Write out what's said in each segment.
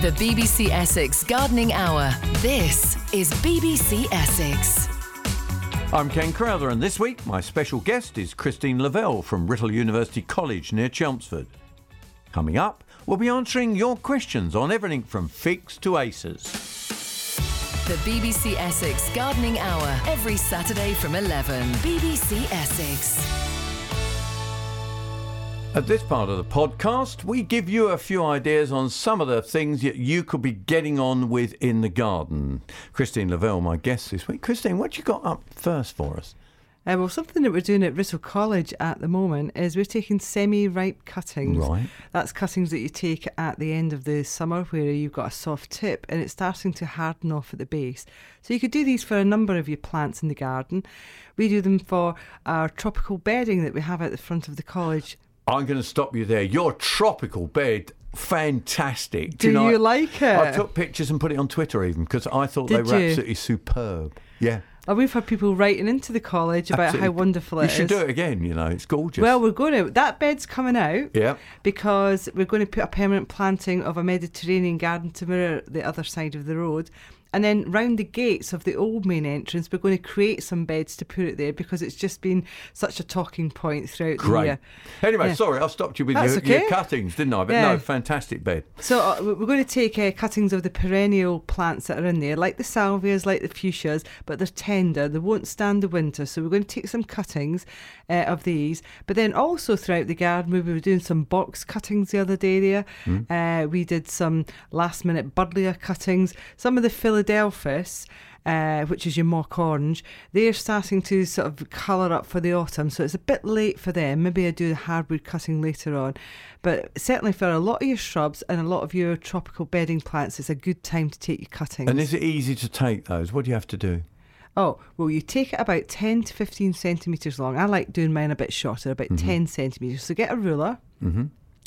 The BBC Essex Gardening Hour. This is BBC Essex. I'm Ken Crowther, and this week my special guest is Christine Lavelle from Writtle University College near Chelmsford. Coming up, we'll be answering your questions on everything from figs to aces. The BBC Essex Gardening Hour. Every Saturday from 11. BBC Essex. At this part of the podcast, we give you a few ideas on some of the things that you could be getting on with in the garden. Christine Lavelle, my guest this week. Christine, what you got up first for us? Uh, well, something that we're doing at Writtle College at the moment is we're taking semi-ripe cuttings. Right. That's cuttings that you take at the end of the summer where you've got a soft tip and it's starting to harden off at the base. So you could do these for a number of your plants in the garden. We do them for our tropical bedding that we have at the front of the college. I'm going to stop you there. Your tropical bed, fantastic. Do know, you I- like it? I took pictures and put it on Twitter even because I thought they were you? absolutely superb. Yeah. And we've had people writing into the college about absolutely. how wonderful it is. You should is. do it again, you know, it's gorgeous. Well, we're going to. That bed's coming out. yeah. because we're going to put a permanent planting of a Mediterranean garden to mirror the other side of the road. And then round the gates of the old main entrance, we're going to create some beds to put it there because it's just been such a talking point throughout the Great. year. Anyway, Yeah. sorry, I stopped you with your, okay. your cuttings, didn't I? But Yeah. no, fantastic bed. So uh, we're going to take uh, cuttings of the perennial plants that are in there, like the salvias, like the fuchsias, but they're tender. They won't stand the winter. So we're going to take some cuttings uh, of these. But then also throughout the garden, we were doing some box cuttings the other day there. Uh, we did some last minute buddleia cuttings. Some of the Philadelphus. Uh, which is your mock orange, they're starting to sort of colour up for the autumn, so it's a bit late for them. Maybe I do the hardwood cutting later on, but certainly for a lot of your shrubs and a lot of your tropical bedding plants, it's a good time to take your cuttings. And is it easy to take those? What do you have to do? Oh, well, you take it about 10 to 15 centimetres long. I like doing mine a bit shorter, about 10 centimetres. So get a ruler,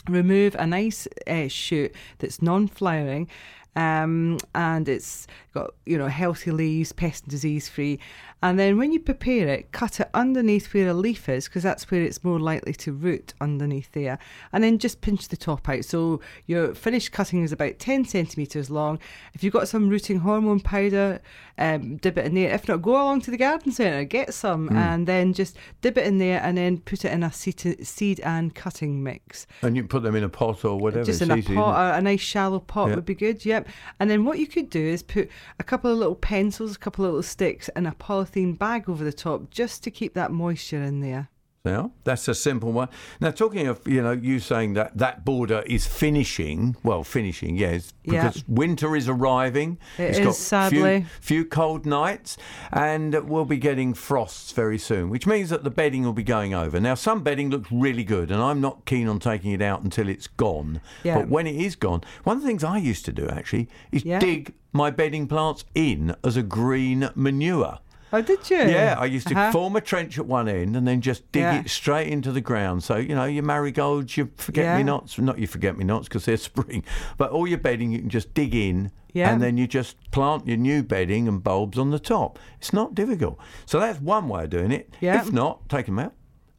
remove a nice uh, shoot that's non flowering. Um, and it's got you know healthy leaves, pest and disease free, and then when you prepare it, cut it underneath where a leaf is because that's where it's more likely to root underneath there, and then just pinch the top out. So your finished cutting is about ten centimeters long. If you've got some rooting hormone powder, um, dip it in there. If not, go along to the garden centre, get some, and then just dip it in there, and then put it in a seed, seed and cutting mix. And you put them in a pot or whatever. Just it's in a easy, pot, a, a nice shallow pot would be good. Yep. And then what you could do is put a couple of little pencils, a couple of little sticks, and a polythene bag over the top, just to keep that moisture in there. Yeah, that's a simple one. Now, talking of, you know, you saying that that border is finishing, well, finishing, yes, Yeah. because winter is arriving. It it's is, got sadly. Few, few cold nights, and we'll be getting frosts very soon, which means that the bedding will be going over. Now, some bedding looks really good, and I'm not keen on taking it out until it's gone. Yeah. But when it is gone, one of the things I used to do actually is Yeah. dig my bedding plants in as a green manure. Oh, did you? Yeah, I used to Uh-huh. form a trench at one end and then just dig Yeah. it straight into the ground. So you know your marigolds, your forget me nots, not your forget me nots because they're spring, but all your bedding you can just dig in. Yeah. And then you just plant your new bedding and bulbs on the top. It's not difficult. So that's one way of doing it. Yeah. If not, take them out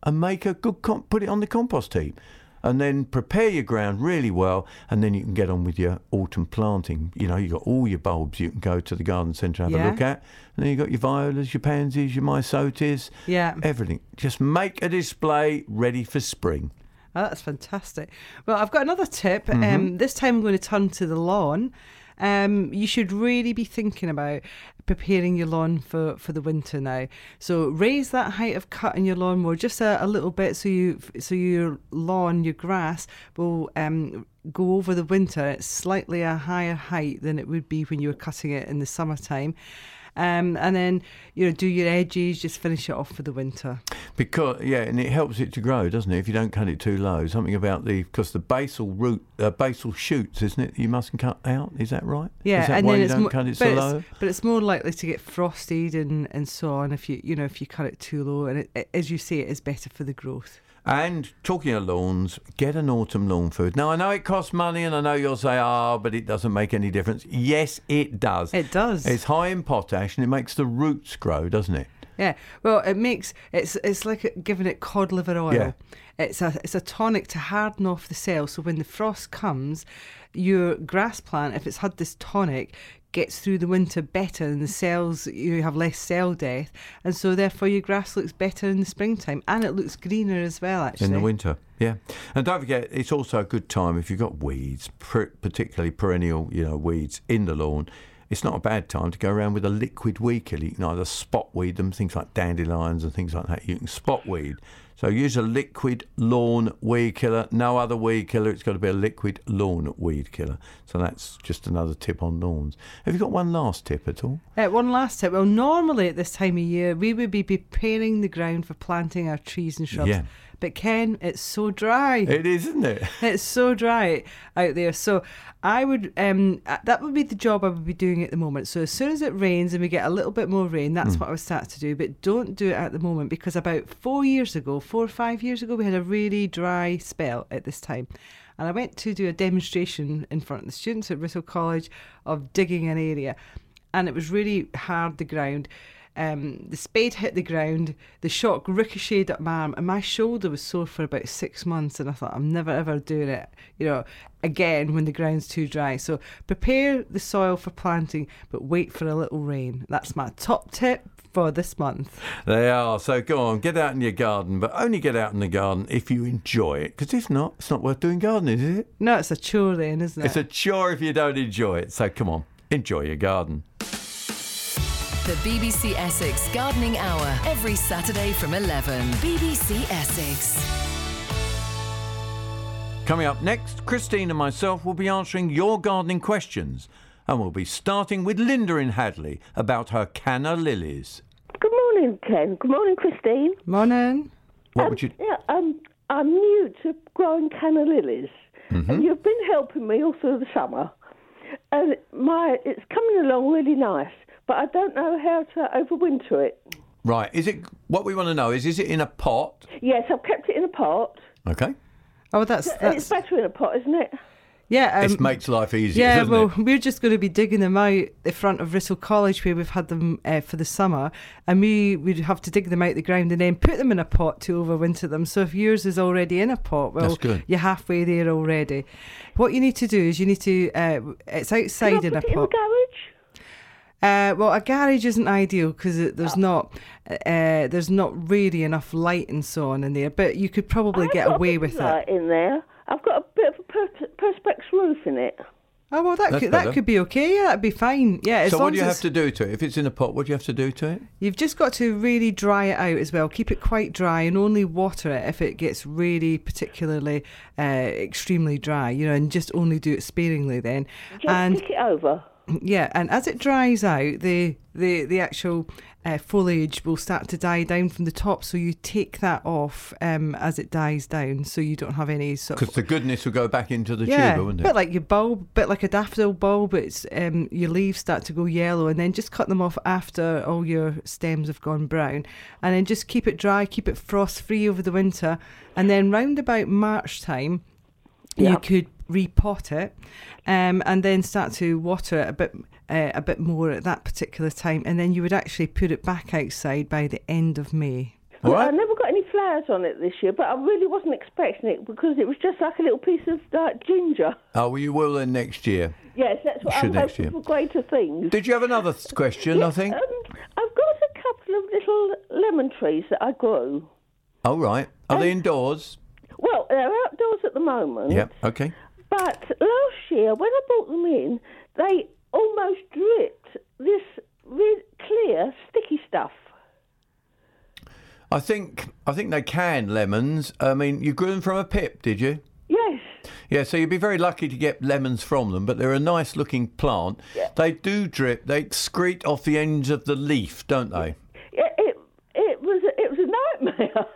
and make a good comp- put it on the compost heap. And then prepare your ground really well, and then you can get on with your autumn planting. You know, you've got all your bulbs you can go to the garden centre and have a look at. And then you got your violas, your pansies, your myosotis, Yeah. everything. Just make a display ready for spring. Oh, that's fantastic. Well, I've got another tip. Mm-hmm. Um, this time I'm going to turn to the lawn. Um, you should really be thinking about preparing your lawn for, for the winter now. So raise that height of cut in your lawnmower just a, a little bit, so you so your lawn, your grass will um, go over the winter at slightly a higher height than it would be when you were cutting it in the summertime. Um, and then you know do your edges, just finish it off for the winter. Because yeah, and it helps it to grow, doesn't it? If you don't cut it too low, something about the because the basal root, uh, basal shoots, isn't it? You mustn't cut out. Is that right? Yeah, Is that and why then you it's don't cut it so low? but it's more likely to get frosted and, and so on if you you know if you cut it too low. And it, it- as you say, it is better for the growth. And talking of lawns, get an autumn lawn food. Now I know it costs money, and I know you'll say, "Ah, but it doesn't make any difference." Yes, it does. It does. It's high in potash, and it makes the roots grow, doesn't it? Yeah. Well, it makes it's it's like giving it cod liver oil. Yeah. It's a it's a tonic to harden off the cells. So when the frost comes, your grass plant, if it's had this tonic, gets through the winter better, and the cells you have less cell death, and so therefore your grass looks better in the springtime, and it looks greener as well. Actually, in the winter. Yeah, and don't forget, it's also a good time if you've got weeds, particularly perennial, you know, weeds in the lawn. It's not a bad time to go around with a liquid weed killer. You can either spot weed them, things like dandelions and things like that. You can spot weed. So use a liquid lawn weed killer. No other weed killer. It's got to be a liquid lawn weed killer. So that's just another tip on lawns. Have you got one last tip at all? Uh, one last tip. Well, normally at this time of year, we would be preparing the ground for planting our trees and shrubs. Yeah. But Ken, it's so dry. It is, isn't it? It's so dry out there. So I would um uh, that would be the job I would be doing at the moment. So as soon as it rains and we get a little bit more rain, that's what I would start to do. But don't do it at the moment because about four years ago, four or five years ago, we had a really dry spell at this time. And I went to do a demonstration in front of the students at Writtle College of digging an area. And it was really hard, the ground. Um, the spade hit the ground, the shock ricocheted up my arm, and my shoulder was sore for about six months. And I thought, I'm never ever doing it, you know, again when the ground's too dry. So prepare the soil for planting, but wait for a little rain. That's my top tip for this month. They are. So go on, get out in your garden, but only get out in the garden if you enjoy it. Because if not, it's not worth doing gardening, is it? No, it's a chore then, isn't it? It's a chore if you don't enjoy it. So come on, enjoy your garden. The BBC Essex Gardening Hour every Saturday from 11. BBC Essex. Coming up next, Christine and myself will be answering your gardening questions. And we'll be starting with Linda in Hadleigh about her canna lilies. Good morning, Ken. Good morning, Christine. Morning. What Um, would you. Yeah, um, I'm new to growing canna lilies, Mm-hmm. and you've been helping me all through the summer. And my it's coming along really nice, but I don't know how to overwinter it. Right, is it. What we want to know is is it in a pot? Yes, I've kept it in a pot. Okay. Oh, that's And it's better in a pot, isn't it? yeah. Um, it makes life easier, Yeah, doesn't well, it? we're just going to be digging them out the front of Writtle College where we've had them uh, for the summer, and we would have to dig them out the ground and then put them in a pot to overwinter them. So if yours is already in a pot, well, That's good. you're halfway there already. What you need to do is you need to. Uh, it's Can I outside put in a it in the pot. garage? Uh, well, a garage isn't ideal because there's not uh, there's not really enough light and so on in there. But you could probably I've get got away bit with of it. in there. I've got a bit of a per- perspex roof in it. Oh well, that That's could better. that could be okay. Yeah, that'd be fine. Yeah, as So long what do you as have to do to it? If it's in a pot, what do you have to do to it? You've just got to really dry it out as well. Keep it quite dry and only water it if it gets really particularly uh, extremely dry, you know, and just only do it sparingly then. Just and stick it over. Yeah, and as it dries out, the the the actual uh, foliage will start to die down from the top. So you take that off um, as it dies down, so you don't have any sort of Because the goodness will go back into the yeah, tuber, wouldn't it? bit like your bulb, bit like a daffodil bulb. It's um, your leaves start to go yellow, and then just cut them off after all your stems have gone brown, and then just keep it dry, keep it frost free over the winter, and then round about March time, you could repot it, um, and then start to water it a bit. Uh, a bit more at that particular time, and then you would actually put it back outside by the end of May. All Well, I right. never got any flowers on it this year, but I really wasn't expecting it because it was just like a little piece of like ginger. Oh, well, you will then next year. Yes, that's what Should I'm next hoping year. for greater things. Did you have another th- question, I think? Um, I've got a couple of little lemon trees that I grew. Oh, right. Are they indoors? Well, they're outdoors at the moment. Yep. Okay. But last year, when I brought them in, they almost dripped this clear, sticky stuff. I think I think they can lemons. I mean, you grew them from a pip, did you? Yes. Yeah, so you'd be very lucky to get lemons from them, but they're a nice looking plant. They do drip. They excrete off the ends of the leaf, don't they? It, it, it was it was a nightmare.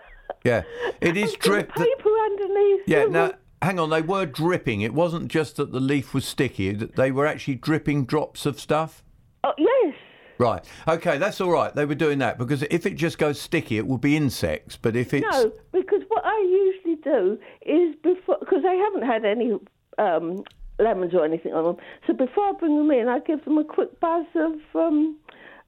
Yeah. It is drip. that- Paper underneath. Yeah, now hang on, they were dripping. It wasn't just that the leaf was sticky, that they were actually dripping drops of stuff. Oh, yes. Right. Okay, that's all right. They were doing that because if it just goes sticky, it will be insects. But if it's No, because what I usually do is before because they haven't had any um, lemons or anything on them. So before I bring them in, I give them a quick buzz of um,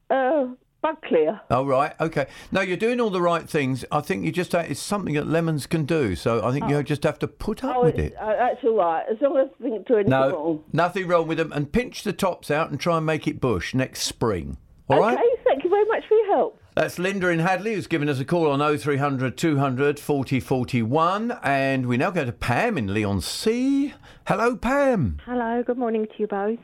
uh, bug clear. Oh right, okay. No, you're doing all the right things. I think you just it's something that lemons can do. So I think you just have to put up Oh, with it. uh, that's all right. As long as I didn't do anything No, wrong. nothing wrong with them. And pinch the tops out and try and make it bush next spring. All right. okay, thank you very much for your help. That's Linda in Hadleigh who's given us a call on 0300 200 40 41. And we now go to Pam in Leigh-on-Sea. Hello, Pam. Hello, good morning to you both.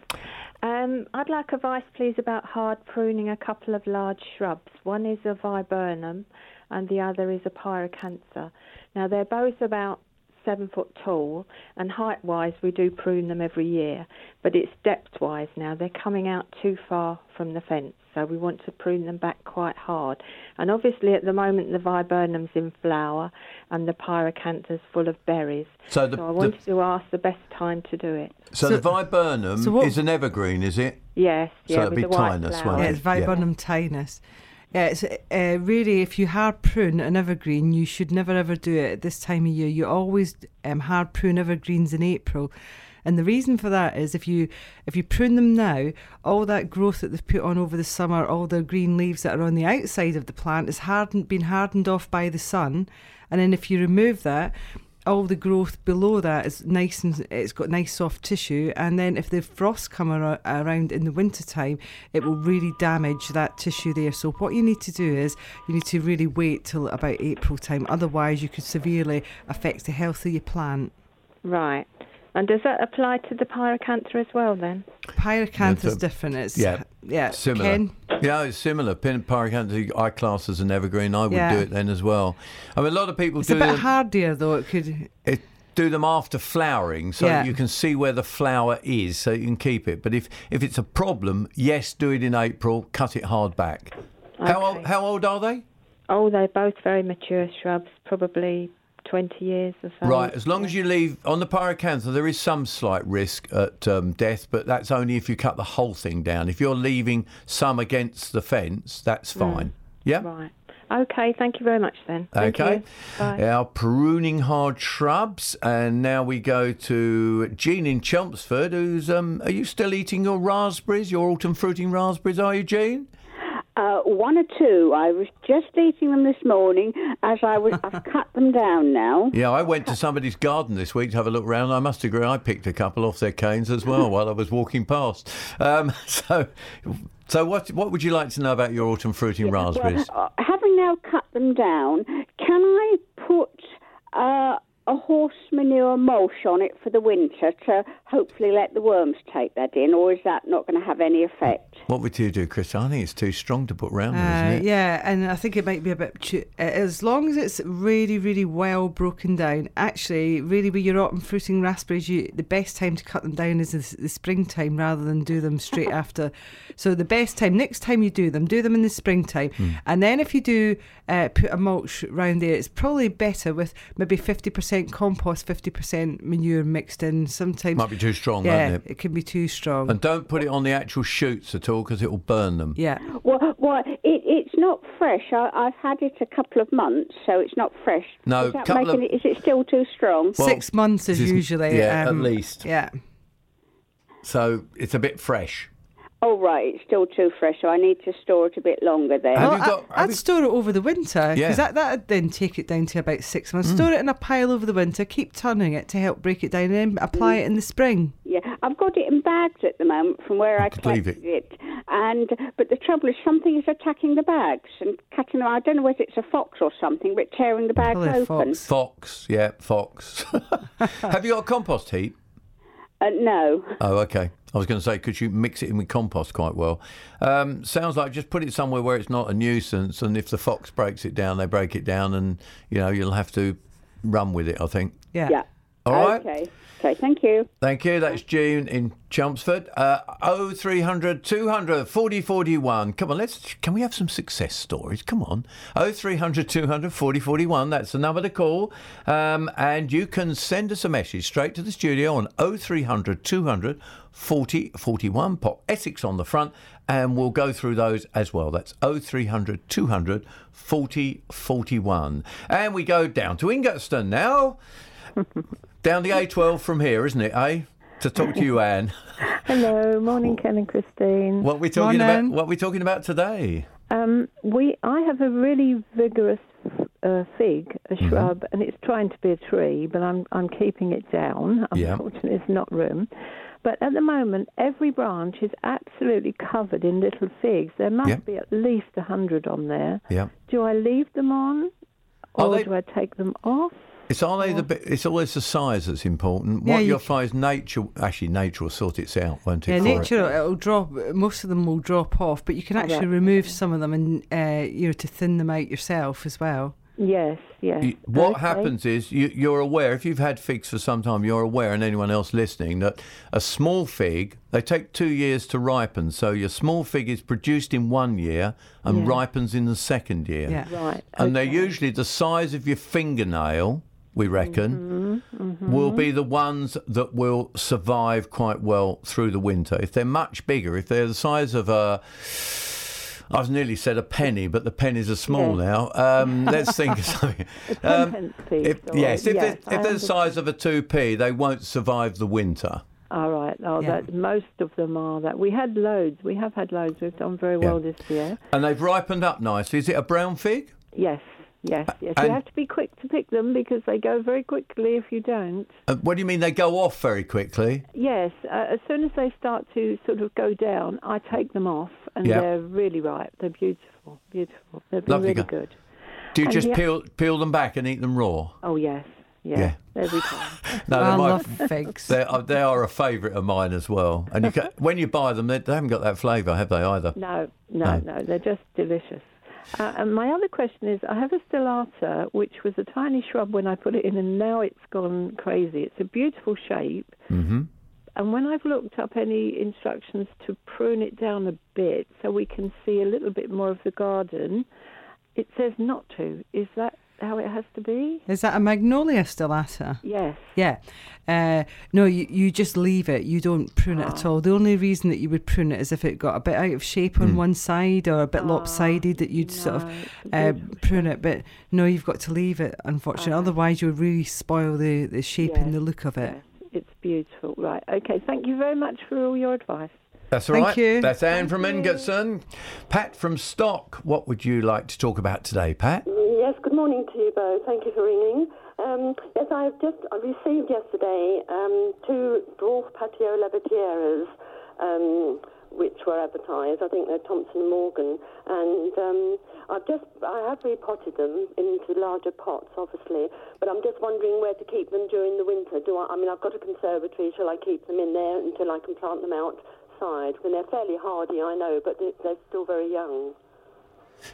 Um, I'd like advice, please, about hard pruning a couple of large shrubs. One is a viburnum and the other is a pyracantha. Now, they're both about seven foot tall, and height wise, we do prune them every year, but it's depth wise now. They're coming out too far from the fence, so we want to prune them back quite hard. And obviously, at the moment, the viburnum's in flower and the pyracantha's full of berries. So the- so I the- wanted to ask the best time to do it. So, So- the viburnum so what- is an evergreen, is it? Yes, So yeah, it'd be the white tinus, won't Yeah, it? it's viburnum tinus. Yeah, it's uh, really if you hard prune an evergreen, you should never ever do it at this time of year. You always um, hard prune evergreens in April, and the reason for that is if you if you prune them now, all that growth that they've put on over the summer, all the green leaves that are on the outside of the plant is hardened, been hardened off by the sun, and then if you remove that, all the growth below that is nice and it's got nice soft tissue. And then if the frost come ar- around in the winter time it will really damage that tissue there. So what you need to do is you need to really wait till about april time. Otherwise you could severely affect the health of your plant. Right. And does that apply to the pyracantha as well then? pyracantha's Yeah, the- different it's yeah, yeah Similar. Ken? Yeah, it's similar. Pin Pyracantha, I class as an evergreen. I would Yeah. do it then as well. I mean, a lot of people it's do a bit them, hardier though it could it, do them after flowering so Yeah. you can see where the flower is so you can keep it. But if, if it's a problem, yes, do it in April, cut it hard back. How, old, how old are they? Oh, they're both very mature shrubs, probably 20 years or so. Right, as long as you leave on the pyracantha, there is some slight risk at um, death, but that's only if you cut the whole thing down. If you're leaving some against the fence, that's fine. Yeah. Right. Okay, thank you very much then. Thank Okay. Our pruning hard shrubs, and now we go to Jean in Chelmsford. Who's um? Are you still eating your raspberries, your autumn fruiting raspberries? Are you, Jean? Uh, one or two. I was just eating them this morning as I was. I've cut them down now. Yeah, I went to somebody's garden this week to have a look round. I must agree, I picked a couple off their canes as well while I was walking past. Um, so, so what what would you like to know about your autumn fruiting raspberries? Uh, having now cut them down, can I put uh, a horse manure mulch on it for the winter to hopefully let the worms take that in, or is that not going to have any effect? What would you do, Chris? I think it's too strong to put round, there, Uh, isn't it? yeah, and I think it might be a bit. Too, uh, as long as it's really, really well broken down. Actually, really, with your autumn fruiting raspberries, you, the best time to cut them down is the, the springtime rather than do them straight after. So the best time, next time you do them, do them in the springtime, Hmm. and then if you do uh, put a mulch round there, it's probably better with maybe fifty percent compost, fifty percent manure mixed in. Sometimes Might be too strong, yeah, won't it? it can be too strong. And don't put it on the actual shoots at all because it will burn them. yeah. Well, well it, it's not fresh. I, I've had it a couple of months, so it's not fresh. No, is couple of- it? Is it still too strong? Well, Six months is is- usually yeah, at um, least. Yeah. So it's a bit fresh. Oh right, it's still too fresh. So I need to store it a bit longer then. Well, got- I, would you- store it over the winter because Yeah. Mm. that that'd then take it down to about six months. Store it in a pile over the winter. Keep turning it to help break it down, and then apply it in the spring. Yeah, I've got it in bags at the moment from where I, could leave collected it. And but the trouble is something is attacking the bags and cutting them. I don't know whether it's a fox or something, but tearing the bags Probably open. fox. Fox, yeah, fox. Have you got a compost heap? Uh, no. Oh, okay. I was going to say, could you mix it in with compost quite well? Um, sounds like just put it somewhere where it's not a nuisance, and if the fox breaks it down, they break it down, and you know you'll have to run with it. I think. Yeah. Yeah. All right. Okay. Okay. Thank you. Thank you. That's June in Chelmsford. Uh, 0300 200 40 41. Come on, let's. Can we have some success stories? Come on. 0300 200 40 41. That's the number to call. Um, and you can send us a message straight to the studio on 0300 200 40 41. Pop Essex on the front, and we'll go through those as well. That's 0300 200 40 41. And we go down to Ingatstone now. Down the A12 from here, isn't it, eh? To talk to you, Anne. Hello, morning, Ken and Christine. What are we talking Morning. about? What are we talking about today? Um, we, I have a really vigorous uh, fig, a Mm-hmm. shrub, and it's trying to be a tree, but I'm I'm keeping it down. Yeah. Unfortunately, there's not room. But at the moment, every branch is absolutely covered in little figs. There must Yeah. be at least a hundred on there. Yeah. Do I leave them on, Are or they- do I take them off? It's are they the bit, it's always the size that's important. Yeah, what you you'll c- find is nature actually nature will sort it out, won't it? Yeah, for it? nature it'll drop. Most of them will drop off, but you can actually right. remove some of them and uh, you know to thin them out yourself as well. Yes, yes. You- what Okay. happens is you, you're aware if you've had figs for some time you're aware and anyone else listening that a small fig they take two years to ripen so your small fig is produced in one year and Yeah. ripens in the second year Yeah. Right. and they're usually the size of your fingernail we reckon Mm-hmm, will be the ones that will survive quite well through the winter if they're much bigger if they're the size of a. I've nearly said a penny, but the pennies are small now. Um, let's think of something. Um, if, yes, if, yes, they're, if they're the size of a 2p, they won't survive the winter. All right. Oh, Yeah. that most of them are that. We had loads. We have had loads. We've done very well this year. And they've ripened up nicely. Is it a brown fig? Yes, yes, yes. and- you have to be quick to pick them because they go very quickly if you don't. Uh, what do you mean they go off very quickly? Yes, uh, as soon as they start to sort of go down, I take them off, and Yeah. they're really ripe. They're beautiful, beautiful. They've been Lovely really go- good. Do you And just the- peel peel them back and eat them raw? Oh yes, yes, Yeah. every time. No, I they're my- love figs. They are, they are a favourite of mine as well. And you can, when you buy them, they, they haven't got that flavour, have they either? No, no, no, they're just delicious. Uh, and my other question is, I have a stellata, which was a tiny shrub when I put it in, and now it's gone crazy. It's a beautiful shape. hmm And when I've looked up any instructions to prune it down a bit so we can see a little bit more of the garden, it says not to. Is that how it has to be? Is that a magnolia stellata? Yes. Yeah. Uh, no, you, you just leave it. You don't prune it at Ah. all. The only reason that you would prune it is if it got a bit out of shape on one side or a bit lopsided that you'd sort of Ah, No, it's uh, prune it. But no, you've got to leave it, unfortunately. Okay. Otherwise, you'll really spoil the, the shape and the look of it. Yes, it's beautiful. Right. Okay. Thank you very much for all your advice. That's all Thank right. you. That's Anne from Ingatstone. Pat from Stock. What would you like to talk about today, Pat? Yes, good morning to you both. Thank you for ringing. Um, yes, I've just I received yesterday um, two dwarf patio lavateras, um, which were advertised. I think they're Thompson and Morgan, and um, I've just I have repotted them into larger pots, obviously. But I'm just wondering where to keep them during the winter. Do I? I mean, I've got a conservatory. Shall I keep them in there until I can plant them outside? When they're fairly hardy, I know, but they- they're still very young.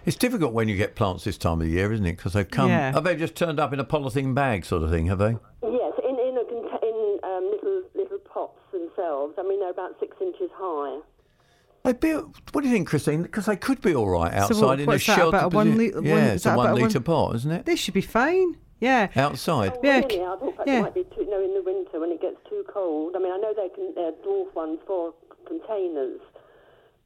It's difficult when you get plants this time of the year, isn't it? Because they've come. Yeah. Have they just turned up in a polythene bag, sort of thing? Have they? Yes, in in, a, in um, little little pots themselves. I mean, they're about six inches high. They be. What do you think, Christine? Because they could be all right outside what- in a that, shelter. about a one posi- litre- one- yeah, it's a about one a one- litre pot, isn't it? They should be fine. Yeah. Outside. Oh, Yeah, really? c- I thought that yeah. might be too. No, in the winter when it gets too cold. I mean, I know they can. They're dwarf ones for containers.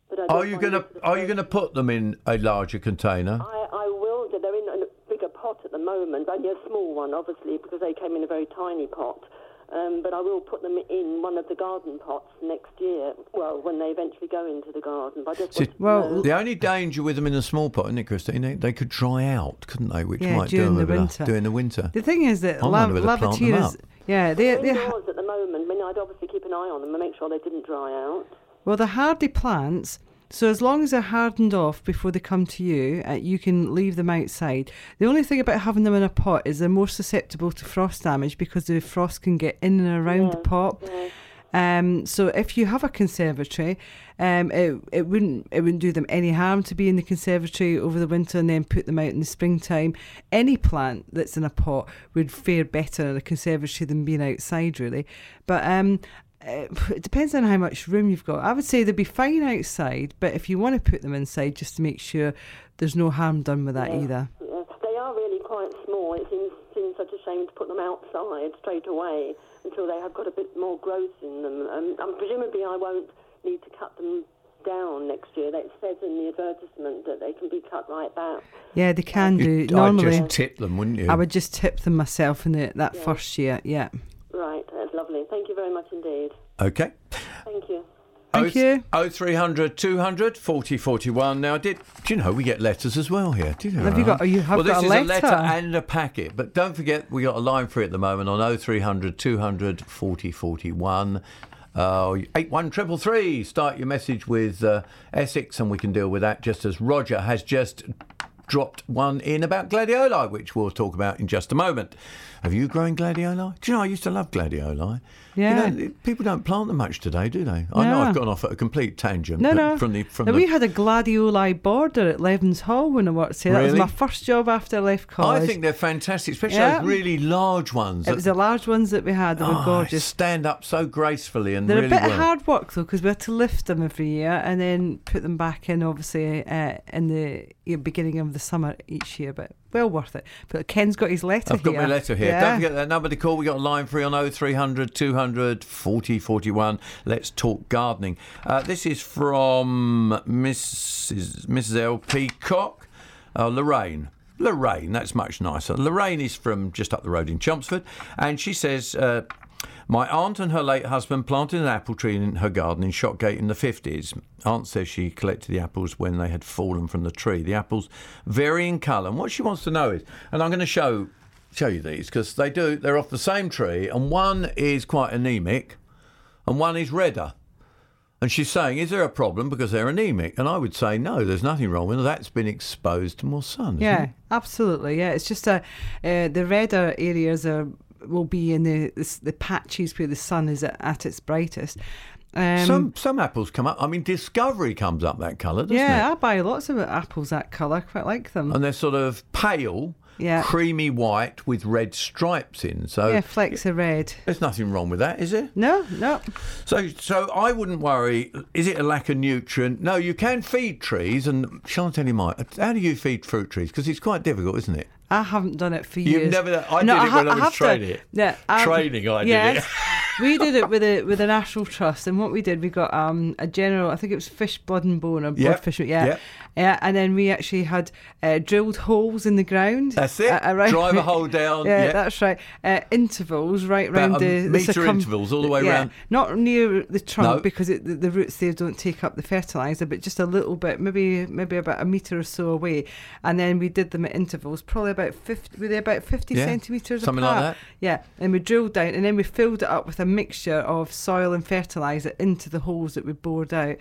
But I Are you gonna Are you gonna put them in a larger container? I, I will do. They're in a bigger pot at the moment, only a small one, obviously, because they came in a very tiny pot. Um, but I will put them in one of the garden pots next year. Well, when they eventually go into the garden. But I just See, well, know- The only danger with them in a small pot, isn't it, Christine? They, they could dry out, couldn't they? Which Yeah, might do during them the a bit of- winter. during the winter. The thing is that I lav- wonder whether plant them lavatiers, up. yeah, they They're they ha- indoors at the moment. I mean, I'd obviously keep an eye on them and make sure they didn't dry out. Well, they're hardy plants, so as long as they're hardened off before they come to you, uh, you can leave them outside. The only thing about having them in a pot is they're more susceptible to frost damage because the frost can get in and around the pot. yeah. Um, so if you have a conservatory, um, it, it wouldn't it wouldn't do them any harm to be in the conservatory over the winter and then put them out in the springtime. Any plant that's in a pot would fare better in a conservatory than being outside, really. But um, uh, it depends on how much room you've got. I would say they'd be fine outside, but if you want to put them inside, just to make sure there's no harm done with that Yeah. either. Yeah. They are really quite small. It seems, seems such a shame to put them outside straight away until they have got a bit more growth in them. Um, and presumably, I won't need to cut them down next year. It says in the advertisement that they can be cut right back. Yeah, they can do. You'd- I'd Normally, just tip them, wouldn't you? I would just tip them myself in the, that Yeah. first year. Yeah. Right, that's lovely. Thank you very much indeed. Okay. Thank you. Thank you. Oh two hundred forty forty one. Now, did do you know we get letters as well here? Did you know? Have you got- you have well, this got a is a letter? letter and a packet. But don't forget, we got a line free at the moment on oh three hundred two hundred forty forty one. Uh, eight one triple three. Start your message with uh, Essex, and we can deal with that. Just as Roger has just dropped one in about gladioli, which we'll talk about in just a moment. Have you grown gladioli? Do you know I used to love gladioli? Yeah. You know, people don't plant them much today, do they? I know I've gone off at a complete tangent. No, no. From the from Now, the we had a gladioli border at Levens Hall when I worked here. That was my first job after I left college. I think they're fantastic, especially Yeah. those really large ones. it was the large ones that we had. They were Oh, gorgeous. stand up so gracefully and They're really a bit well. of hard work though, because we had to lift them every year and then put them back in, obviously, uh, in the beginning of the summer each year. But well worth it. But Ken's got his letter I've got my letter here. Yeah. Don't forget that number to call. We got a line free on 0300 200 40 41. Let's talk gardening. Uh, this is from Mrs. Mrs. L. Peacock, uh, Lorraine. Lorraine, that's much nicer. Lorraine is from just up the road in Chelmsford, and she says. Uh, my aunt and her late husband planted an apple tree in her garden in Shotgate in the 50s. Aunt says she collected the apples when they had fallen from the tree. The apples vary in colour. And what she wants to know is, and I'm going to show show you these because they do. They're off the same tree, and one is quite anemic, and one is redder. And she's saying, is there a problem because they're anemic? And I would say, no, there's nothing wrong with it. That's been exposed to more sun. Yeah, it? absolutely. Yeah, it's just a uh, the redder areas are will be in the the, the patches where the sun is at, at its brightest. Um, some some apples come up. I mean, Discovery comes up that colour, doesn't it? yeah, it? I buy lots of apples that colour. Quite like them. and they're sort of pale, Yeah. creamy white with red stripes in. So yeah, flecks of red. there's nothing wrong with that, is there? No, no. So, so I wouldn't worry. Is it a lack of nutrient? No, you can feed trees, and shall I tell you my? How do you feed fruit trees? Because it's quite difficult, isn't it? I haven't done it for years. You've never done- I No, did it ha- when I was have done- training it. Yeah, I've- Training, I did yes, it. we did it with a with a national trust, and what we did, we got um a general. I think it was fish, blood, and bone, or blood Yep, fish. Yeah, yep. yeah, and then we actually had uh, drilled holes in the ground. That's it. uh, around- Drive a hole down. Yeah, yeah. that's right. Uh, intervals right About round a the, the metre circum- intervals all the way yeah, round. Not near the trunk No. because it, the, the roots there don't take up the fertilizer, but just a little bit, maybe maybe about a metre or so away. And then we did them at intervals, probably about fifty. Were they about fifty Yeah, centimetres something like apart? that. Yeah, and we drilled down, and then we filled it up with a mixture of soil and fertilizer into the holes that we bored out.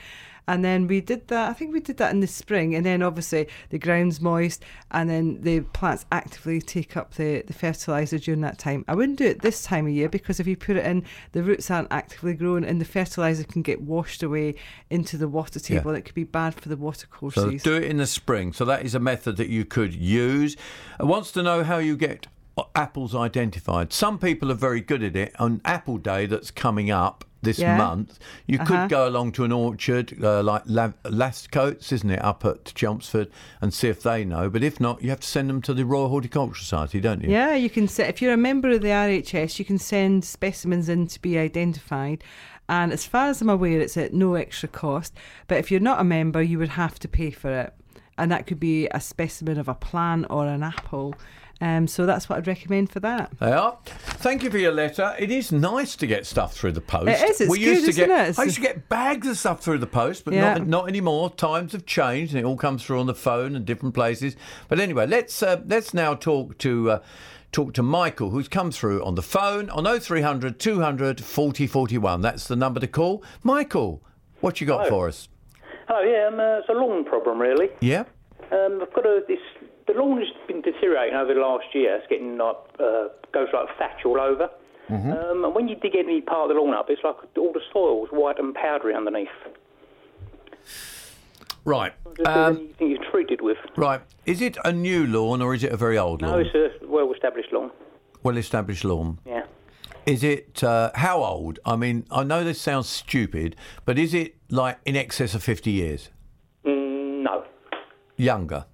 And then we did that. I think we did that in the spring, and then obviously the ground's moist, and then the plants actively take up the, the fertilizer during that time. I wouldn't do it this time of year because if you put it in, the roots aren't actively growing, and the fertilizer can get washed away into the water table. and It could be bad for the water So do it in the spring. So that is a method that you could use. Uh, Wants to know how you get apples identified. Some people are very good at it. On Apple Day that's coming up this Yeah. month, you Uh-huh. could go along to an orchard uh, like La- Lathcoats, isn't it, up at Chelmsford, and see if they know. But if not, you have to send them to the Royal Horticultural Society, don't you? Yeah, you can if you're a member of the RHS, you can send specimens in to be identified. And as far as I'm aware, it's at no extra cost. But if you're not a member, you would have to pay for it, and that could be a specimen of a plant or an apple. Um, so that's what I'd recommend for that. They are. Thank you for your letter. It is nice to get stuff through the post. It is, it's we good, used to isn't get, it? I used to get bags of stuff through the post, but Yeah. not not anymore. Times have changed, and it all comes through on the phone and different places. But anyway, let's uh, let's now talk to. Uh, Talk to Michael, who's come through on the phone on 0300 200 40 41. That's the number to call. Michael, what you got Hello. for us? Hello, yeah, um, uh, it's a lawn problem really. Yeah? Um, I've got a this. The lawn has been deteriorating over the last year. It's getting like uh, goes like thatch all over. Mm-hmm. Um, and when you dig any part of the lawn up, it's like all the soil's white and powdery underneath. Right. Um, anything you've treated with? right. Is it a new lawn or is it a very old lawn? No, it's a well-established lawn. Well established lawn. Yeah. Is it uh, how old? I mean, I know this sounds stupid, but is it like in excess of 50 years? Mm, no. Younger?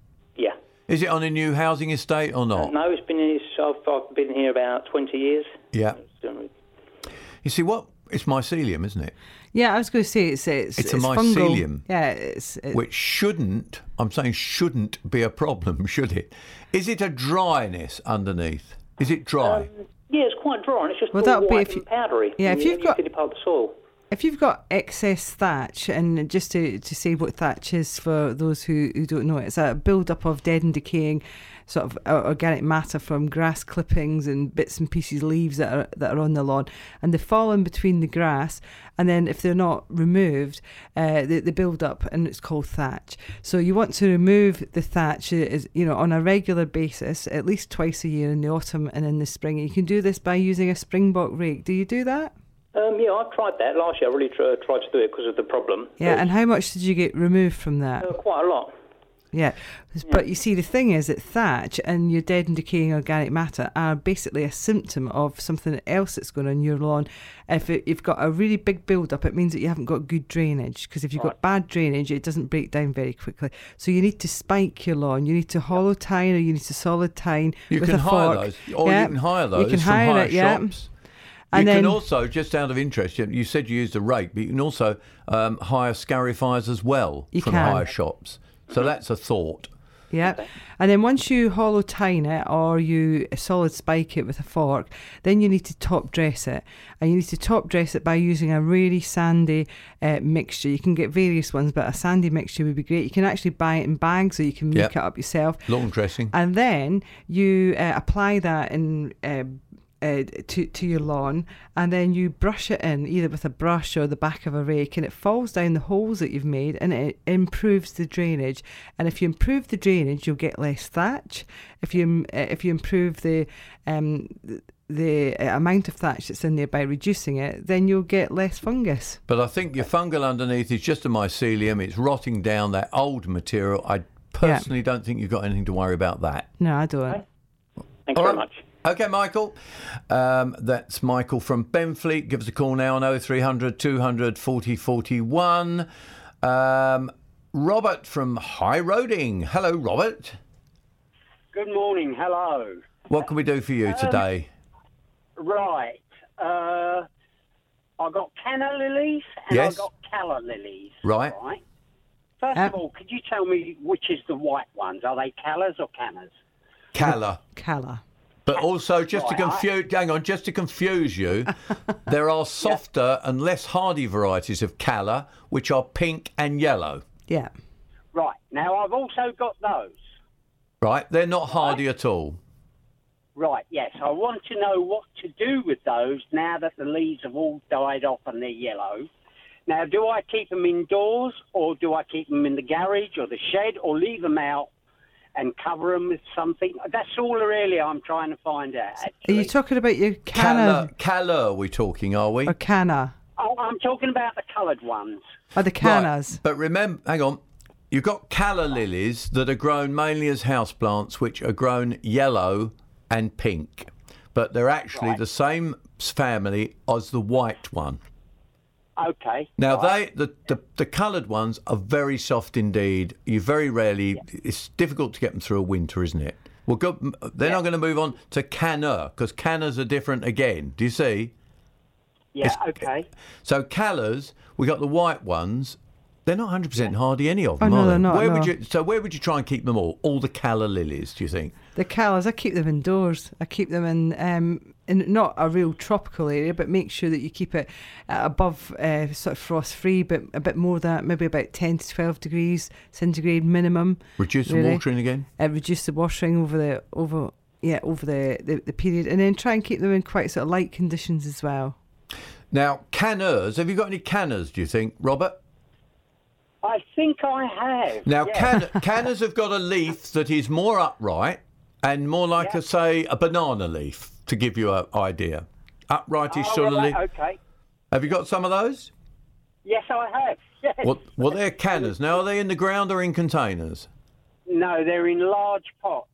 Yeah. Is it on a new housing estate or not? No, it's been. It's, I've, I've been here about 20 years. Yeah. You see what? It's mycelium, isn't it? Yeah, I was going to say it's it's, It's it's a fungal. mycelium. Yeah, it's, it, Which shouldn't, I'm saying shouldn't be a problem, should it? Is it a dryness underneath? Is it dry? Um, yeah, it's quite dry and it's just Well, all that would be white if you- and powdery. yeah, And if you- you've you got- dig it part the soil. If you've got excess thatch, and just to, to say what thatch is for those who, who don't know, it's a build up of dead and decaying sort of uh, organic matter from grass clippings and bits and pieces, leaves that are that are on the lawn, and they fall in between the grass. And then if they're not removed, uh, they, they build up, and it's called thatch. So you want to remove the thatch, uh, is you know, on a regular basis, at least twice a year in the autumn and in the spring. And you can do this by using a springbok rake. Do you do that? Um, yeah, I've tried that last year. I really tr- tried to do it because of the problem. Yeah, and how much did you get removed from that? Uh, quite a lot. Yeah. But you see, the thing is that thatch and your dead and decaying organic matter are basically a symptom of something else that's going on in your lawn. If it, you've got a really big build up, it means that you haven't got good drainage. Because if you've got bad drainage, it doesn't break down very quickly. So you need to spike your lawn. You need to hollow tine or you need to solid tine You with can a hire fork. those, or Yeah. you can hire those You can from hire hire it, yeah. And you then- can also, just out of interest, you- said you used a rake, but you can also um, hire scarifiers as well from can. hire shops. So that's a thought. Yeah. And then once you hollow tine it or you solid spike it with a fork, then you need to top dress it. And you need to top dress it by using a really sandy uh, mixture. You can get various ones, but a sandy mixture would be great. You can actually buy it in bags or you can make Yep. it up yourself. Long dressing. And then you uh, apply that in. Uh, uh, to to your lawn, and then you brush it in either with a brush or the back of a rake, and it falls down the holes that you've made, and it improves the drainage. And if you improve the drainage, you'll get less thatch. If you uh, if you improve the um, the uh, amount of thatch that's in there by reducing it, then you'll get less fungus. But I think your fungal underneath is just a mycelium. It's rotting down that old material. I personally don't think you've got anything to worry about that. No, I don't. Thanks All very right. much. Okay, Michael. Um, that's Michael from Benfleet. Give us a call now on 0300 200 40 41. Um, Robert from High Roding. Hello, Robert. Good morning. Hello. What can we do for you today? Right. Uh, I got canna lilies and Yes. I got calla lilies. Right. Right. First of all, could you tell me which is the white ones? Are they callas or cannas? Calla. Calla. But also, just to confuse, hang on, just to confuse you, there are softer and less hardy varieties of calla, which are pink and yellow. Yeah. Right. Now I've also got those. Right? They're not hardy at all. Right. Yes. I want to know what to do with those now that the leaves have all died off and they're yellow. Now, do I keep them indoors or do I keep them in the garage or the shed or leave them out and cover them with something? That's all really I'm trying to find out. Are you talking about your Calla, canna calla are we talking, are we? or canna? Oh, I'm talking about the coloured ones. Or the cannas? Right. But remember, hang on. You've got calla lilies that are grown mainly as houseplants, which are grown yellow and pink. But they're actually Right. the same family as the white one. Okay. Now right. they the, the, the coloured ones are very soft indeed. You very rarely it's difficult to get them through a winter, isn't it? Well, go, then I'm going to move on to canna because cannas are different again. Do you see? Yeah. it's- Okay. So callas, we got the white ones. They're not 100% hardy, any of oh, them, Oh, no, are they? they're not, Where no. would you? So where would you try and keep them all? All the calla lilies, do you think? The callas, I keep them indoors. I keep them in um, in not a real tropical area, but make sure that you keep it uh, above uh, sort of frost free, but a bit more than that, maybe about ten to twelve degrees centigrade minimum. Reduce the watering again. Uh, reduce the watering over the over yeah over the, the the period, and then try and keep them in quite sort of light conditions as well. Now, cannas. Have you got any cannas? Do you think, Robert? I think I have. Now, yeah. can, cannas have got a leaf that is more upright and more like a say a banana leaf. To give you an idea, uprightish Oh, sort of leaf. Okay. Have you got some of those? Yes, I have. Yes. Well, well, they're cannas. Now, are they in the ground or in containers? No, they're in large pots.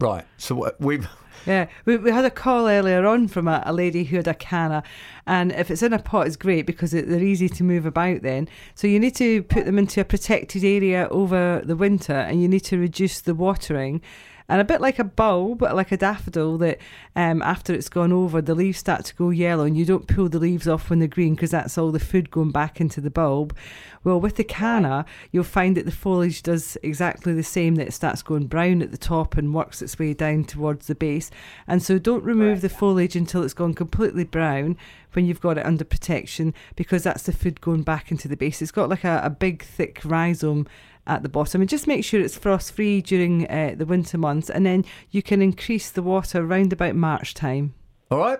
Right. So we've Yeah, we, we had a call earlier on from a, a lady who had a canna, and if it's in a pot, it's great because it, they're easy to move about then. So you need to put them into a protected area over the winter, and you need to reduce the watering. And a bit like a bulb, like a daffodil, that um, after it's gone over, the leaves start to go yellow, and you don't pull the leaves off when they're green because that's all the food going back into the bulb. Well, with the canna, you'll find that the foliage does exactly the same. That it starts going brown at the top and works its way down towards the base. And so, don't remove the foliage until it's gone completely brown when you've got it under protection because that's the food going back into the base. It's got like a, a big, thick rhizome at the bottom and just make sure it's frost free during uh, the winter months and then you can increase the water round about March time. All right.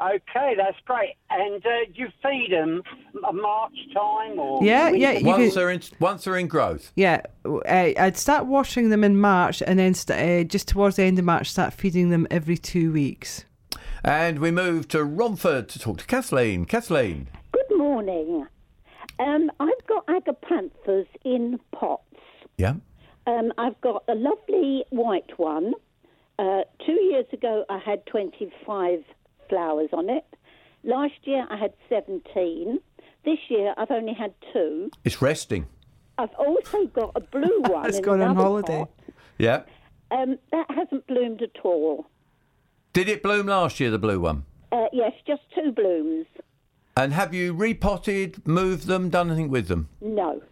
Okay, that's great. And uh, do you feed them March time or? Yeah, yeah. You Once can, they're in, once they're in growth. yeah, uh, I'd start watering them in March and then st- uh, just towards the end of March start feeding them every two weeks. And we move to Romford to talk to Kathleen. Kathleen. Good morning. Um, I've got agapanthus in pots. Yeah. Um, I've got a lovely white one. Uh, two years ago, I had 25 flowers on it. Last year, I had 17. This year, I've only had two. It's resting. I've also got a blue one. It's in gone on holiday. pot. Yeah. Um, that hasn't bloomed at all. Did it bloom last year, the blue one? Uh, yes, just two blooms. And have you repotted, moved them, done anything with them? No.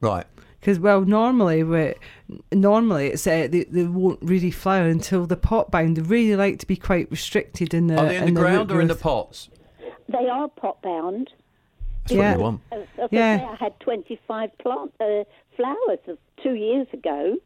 Right. Because well, normally we normally it's uh, they, they won't really flower until the pot bound. They really like to be quite restricted in the. Are they in the ground root or in the pots? They are pot bound. That's what you want. As, as Yeah. I say, I had 25 plant uh, flowers of two years ago.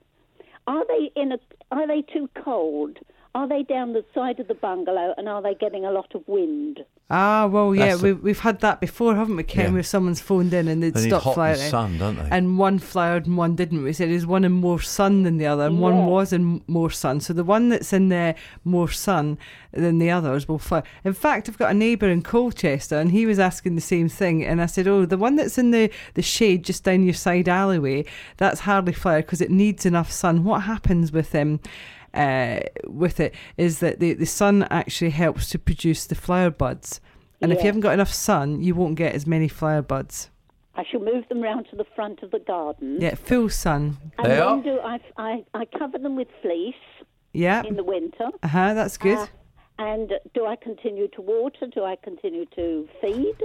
Are they in a? Are they too cold? Are they down the side of the bungalow and are they getting a lot of wind? Ah, well, yeah, That's the- we, we've had that before, haven't we, Ken? Yeah. Where someone's phoned in and they'd They need stopped hot flowering. and sun, don't they? And one flowered and one didn't. We said is one in more sun than the other, and one was in more sun. So the one that's in the more sun than the others will flower. In fact, I've got a neighbour in Colchester, and he was asking the same thing. And I said, "Oh, the one that's in the the shade just down your side alleyway, that's hardly flowered because it needs enough sun. What happens with them?" Uh, with it is that the, the sun actually helps to produce the flower buds. And if you haven't got enough sun, you won't get as many flower buds. I shall move them round to the front of the garden. Yeah, full sun. And They then are? do I, I, I cover them with fleece Yeah. in the winter. Uh huh. That's good. Uh, and do I continue to water? Do I continue to feed?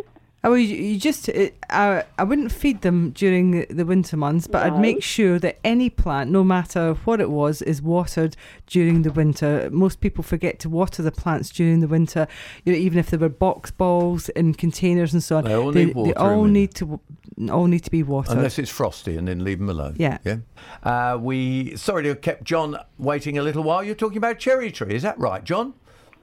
Oh, you, you just, uh, I, I wouldn't feed them during the, the winter months, but I'd make sure that any plant, no matter what it was, is watered during the winter. Most people forget to water the plants during the winter, you know, even if they were box balls in containers and so on. They all they, need they all need to, all need to be watered. Unless it's frosty, and then leave them alone. Yeah. Yeah. Uh, we sorry to have kept John waiting a little while. You're talking about cherry tree, is that right, John?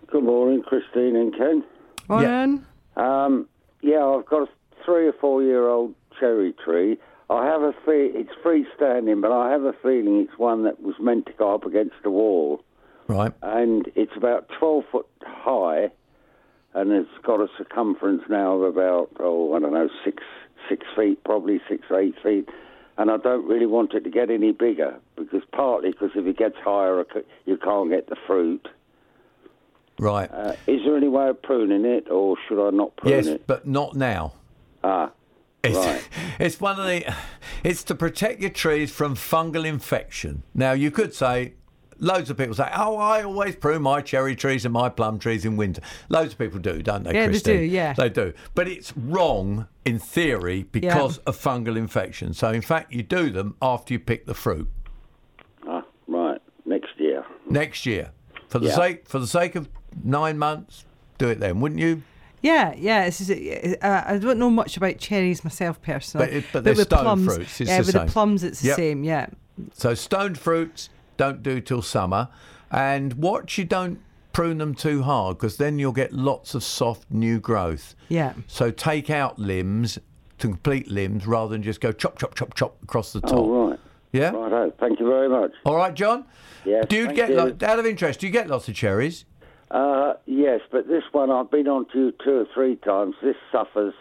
Good morning, Christine and Ken. Warren? Um, yeah, I've got a three or four year old cherry tree. I have a fe- it's freestanding, but I have a feeling it's one that was meant to go up against the wall, Right. and it's about twelve foot high, and it's got a circumference now of about oh I don't know six six feet, probably six eight feet. And I don't really want it to get any bigger because partly because if it gets higher, you can't get the fruit. Right. Uh, is there any way of pruning it, or should I not prune yes, it? but not now. Ah, It's, right. it's one of the. It's to protect your trees from fungal infection. Now you could say. Loads of people say, "Oh, I always prune my cherry trees and my plum trees in winter." Loads of people do, don't they? Yeah, they do, yeah. they do. But it's wrong in theory because of fungal infection. So, in fact, you do them after you pick the fruit Ah, right. Next year. next year. For the Yeah. sake for the sake of nine months, do it then, wouldn't you? Yeah, yeah. It's just, uh, I don't know much about cherries myself personally, But it- but they're with stone plums, fruits, it's yeah, the with same. the plums, it's the Yep. same. Yeah, So stone fruits don't do till summer, and watch you don't prune them too hard because then you'll get lots of soft new growth. yeah. So take out limbs to complete limbs rather than just go chop chop chop chop across the top. Oh, right. Yeah. Righto. Thank you very much. All right, John. Yeah. Do you thank get you. lo- out of interest? Do you get lots of cherries? Uh, yes, but this one I've been on to two or three times. This suffers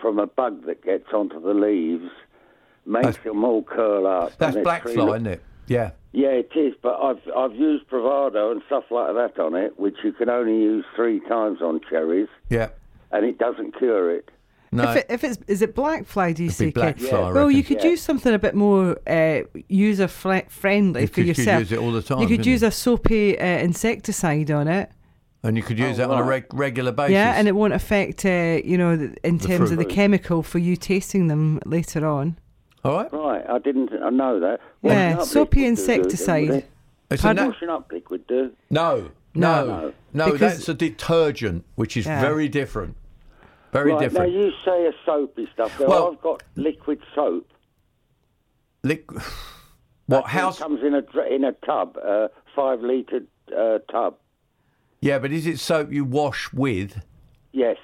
from a bug that gets onto the leaves, makes That's- them all curl up. That's and the black tree fly, look- isn't it? Yeah. Yeah, it is. But I've I've used Provado and stuff like that on it, which you can only use three times on cherries, Yeah. and it doesn't cure it. No. If, it, if it's is it black fly? Do you It'd black Ken? fly, I well, you reckon. could use something a bit more uh, user friendly You for could- you could yourself. use it all the time, You could use you? a soapy uh, insecticide on it. And you could use Oh, that on a reg- regular basis. Yeah, and it won't affect uh, you know the, in The terms of the chemical for you tasting them later on. All right. Right, I didn't I know that. Yeah, Washing up soapy liquid do do, insecticide. It's a Pardon? nat- Washing up liquid do. no, No. no, no. Because- that's a detergent, which is Yeah. very different. Very right, different. Now you say a soapy stuff. Well, Well- I've got liquid soap. Liquid. what It house? comes in a dr- in a tub, uh, five litre uh, tub. Yeah, but is it soap you wash with? Yes.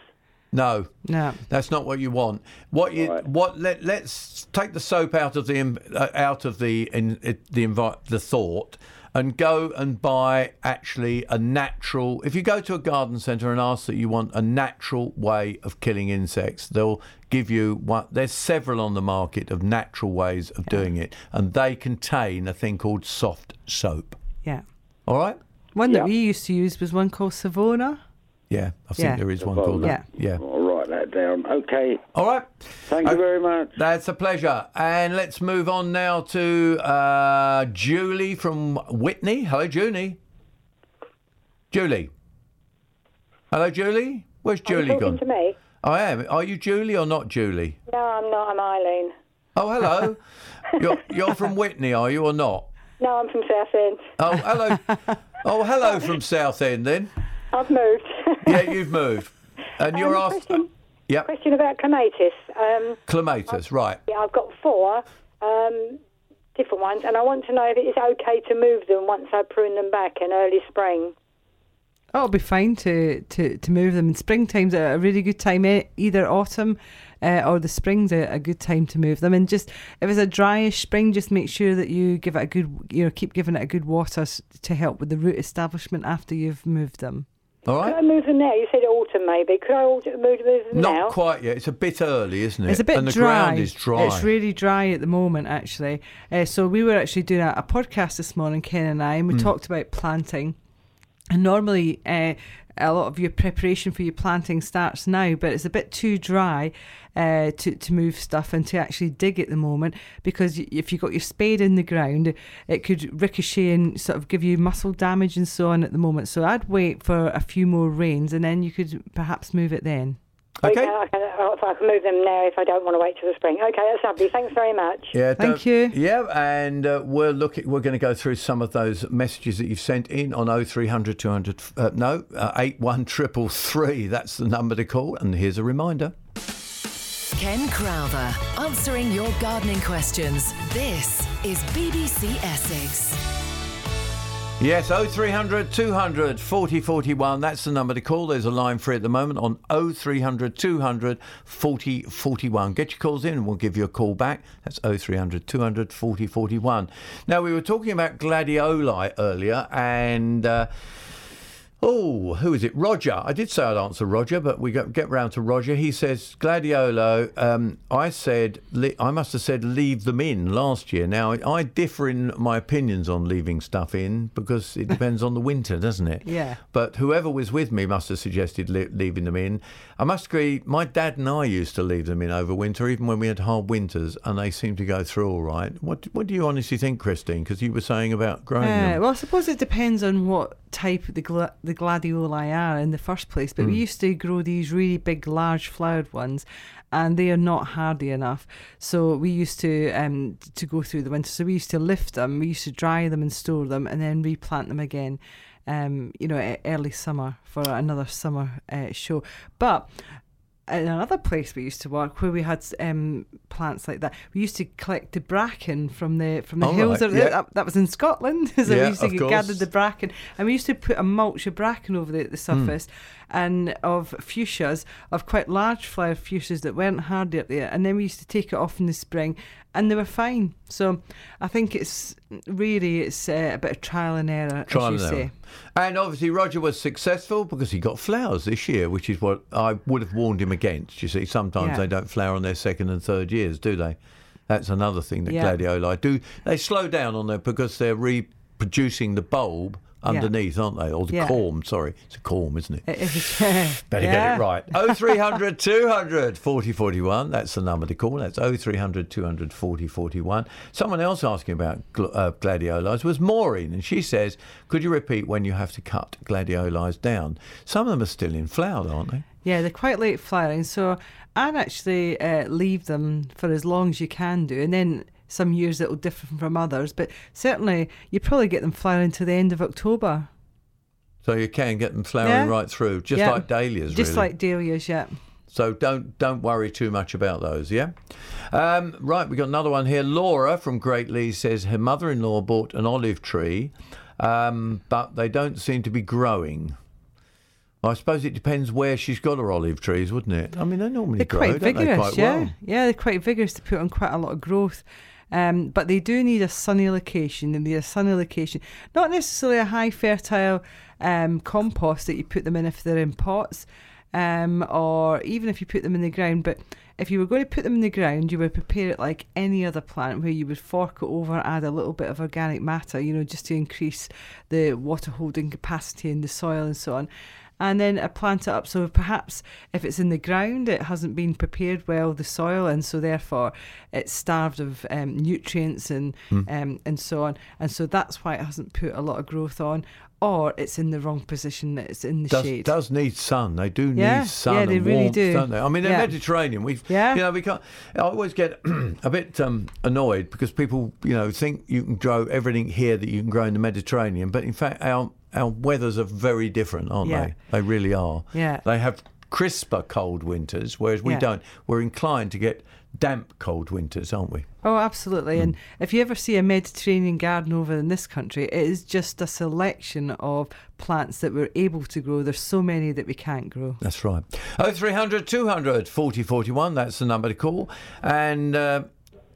No, No. that's not what you want. What you Right. what? Let let's take the soap out of the uh, out of the in, the envi- the thought, and go and buy actually a natural. If you go to a garden centre and ask that you want a natural way of killing insects, they'll give you one. There's several on the market of natural ways of doing it, and they contain a thing called soft soap. Yeah. All right. One Yeah. that we used to use was one called Savona. Yeah, I think Yeah. there is one called that. Yeah. I'll write that down. Okay. All right. Thank you Uh, very much. That's a pleasure. And let's move on now to uh, Julie from Whitney. Hello, Julie. Julie. Hello, Julie. Where's Julie talking gone? to me? I am. Are you Julie or not Julie? No, I'm not. I'm Eileen. Oh, hello. you're, you're from Whitney, are you, or not? No, I'm from Southend. Oh, hello. oh, hello from Southend then. I've moved. Yeah, you've moved. And you're Um, asked. question, Yep. question about clematis. Um, Clematis, right. yeah, I've got four um, different ones, and I want to know if it's okay to move them once I prune them back in early spring. Oh, it'll be fine to, to, to move them. And springtime's a, a really good time. eh, Either autumn uh, or the spring's a, a good time to move them. And just if it's a dryish spring, just make sure that you give it a good, you know, keep giving it a good water to help with the root establishment after you've moved them. All Could. I move them now? You said autumn maybe. Could I move, move them Not now? Not quite yet. It's a bit early, isn't it? It's a bit and the dry. ground is dry. It's really dry at the moment, actually. Uh, so we were actually doing a, a podcast this morning, Ken and I, and we Mm. talked about planting. And normally, uh, a lot of your preparation for your planting starts now, but it's a bit too dry uh, to to move stuff and to actually dig at the moment because if you got your spade in the ground, it could ricochet and sort of give you muscle damage and so on at the moment. So I'd wait for a few more rains and then you could perhaps move it then. Okay. I can, I can move them now if I don't want to wait till the spring. Okay, that's lovely. Thanks very much. Yeah, Thank you. Yeah, and uh, we're looking. We're going to go through some of those messages that you've sent in on 0300 200. Uh, no, uh, eight one triple three. That's the number to call. And here's a reminder. Ken Crowther, answering your gardening questions. This is BBC Essex. Yes, 0300 200 40 41. That's the number to call. There's a line free at the moment on 0300 200 40 41. Get your calls in and we'll give you a call back. That's 0300 200 40 41. Now, we were talking about gladioli earlier and. Uh, Oh, who is it? Roger. I did say I'd answer Roger, but we get, get round to Roger. He says, Gladiolo, um, I said, le- I must have said leave them in last year. Now, I differ in my opinions on leaving stuff in because it depends on the winter, doesn't it? Yeah. But whoever was with me must have suggested le- leaving them in. I must agree, my dad and I used to leave them in over winter, even when we had hard winters, and they seemed to go through all right. What, what do you honestly think, Christine? Because you were saying about growing Uh, them. well, I suppose it depends on what type the gla- the gladioli are in the first place. But we Mm. used to grow these really big, large flowered ones, and they are not hardy enough. So we used to um to go through the winter. So we used to lift them, we used to dry them and store them, and then replant them again. Um, you know, early summer for another summer uh, show. But in another place we used to work where we had um, plants like that. We used to collect the bracken from the from the Oh, hills. right, yeah. that, that was in Scotland. so Yeah, we used to gather the bracken, and we used to put a mulch of bracken over the, the Hmm. surface, and of fuchsias, of quite large flower fuchsias that weren't hardy up there. And then we used to take it off in the spring, and they were fine. So I think it's really it's uh, a bit of trial and error, Trial as you and say. error. And obviously, Roger was successful because he got flowers this year, which is what I would have warned him against. You see, sometimes Yeah. they don't flower on their second and third years, do they? That's another thing that Yeah. gladioli do. They slow down on there because they're reproducing the bulb underneath, aren't they? Or the Yeah. corm, sorry. It's a corm, isn't it? It is. Better get it right. 0300 200 40 41. That's the number to call. That's 0300 200 40 41. Someone else asking about gl- uh, gladiolis was Maureen, and she says, Could you repeat when you have to cut gladiolis down? Some of them are still in flower, aren't they? Yeah, they're quite late flowering, so I'd actually uh, leave them for as long as you can do, and then some years it'll differ from others, but certainly you probably get them flowering to the end of October. So you can get them flowering Yeah. right through, just Yeah. like dahlias, Just really. like dahlias, yeah. So don't don't worry too much about those. Yeah. Um, right, we got another one here. Laura from Great Lee says her mother-in-law bought an olive tree, um, but they don't seem to be growing. I suppose it depends where she's got her olive trees, wouldn't it? I mean, they normally They're grow, quite don't they? vigorous, Quite yeah. well. Yeah, they're quite vigorous to put on quite a lot of growth. Um, but they do need a sunny location, and they need a sunny location. Not necessarily a high fertile um, compost that you put them in if they're in pots, um, or even if you put them in the ground. But if you were going to put them in the ground, you would prepare it like any other plant, where you would fork it over, add a little bit of organic matter, you know, just to increase the water holding capacity in the soil and so on and then I plant it up. So perhaps if it's in the ground, it hasn't been prepared well, the soil, and so therefore it's starved of um, nutrients and Hmm. um, and so on. And so that's why it hasn't put a lot of growth on, or it's in the wrong position that it's in the Does, shade. does need sun. They do Yeah, need sun yeah, they and really warmth, do. not they? I mean, the Yeah. Mediterranean. We've, Yeah. you know, we can't. I always get a bit um, annoyed because people, you know, think you can grow everything here that you can grow in the Mediterranean, but in fact, our our weathers are very different, aren't Yeah. they? They really are. Yeah. They have crisper cold winters, whereas we don't. We're inclined to get damp cold winters, aren't we? Oh, absolutely. And if you ever see a Mediterranean garden over in this country, it is just a selection of plants that we're able to grow. There's so many that we can't grow. That's right. Oh, 0300 200 40 41. That's the number to call. And uh,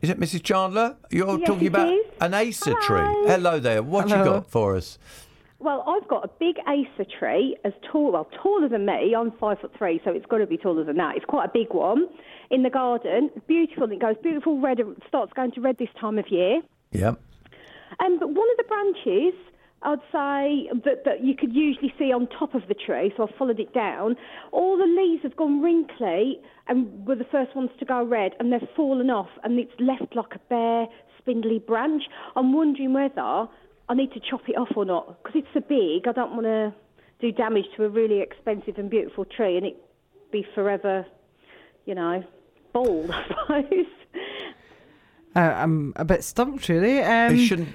is it Mrs. Chandler? You're Yes, talking about is. an Acer Hello. tree. Hello there. What you got for us? Well, I've got a big Acer tree, as tall, well, taller than me. I'm five foot three, so it's got to be taller than that. It's quite a big one in the garden. Beautiful. It goes beautiful red. It starts going to red this time of year. Yep. Um, but one of the branches, I'd say that, that you could usually see on top of the tree, so I followed it down. All the leaves have gone wrinkly and were the first ones to go red, and they've fallen off, and it's left like a bare, spindly branch. I'm wondering whether I need to chop it off or not, because it's so big. I don't want to do damage to a really expensive and beautiful tree, and it be forever, you know, bald, I suppose. Uh, I'm a bit stumped, really. Um, it shouldn't.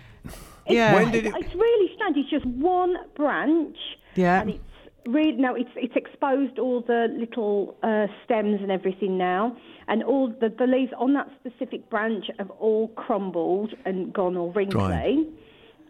Yeah. When did it? It's really strange. It's just one branch. Yeah. And it's really no. It's it's exposed all the little uh, stems and everything now, and all the, the leaves on that specific branch have all crumbled and gone all wrinkly.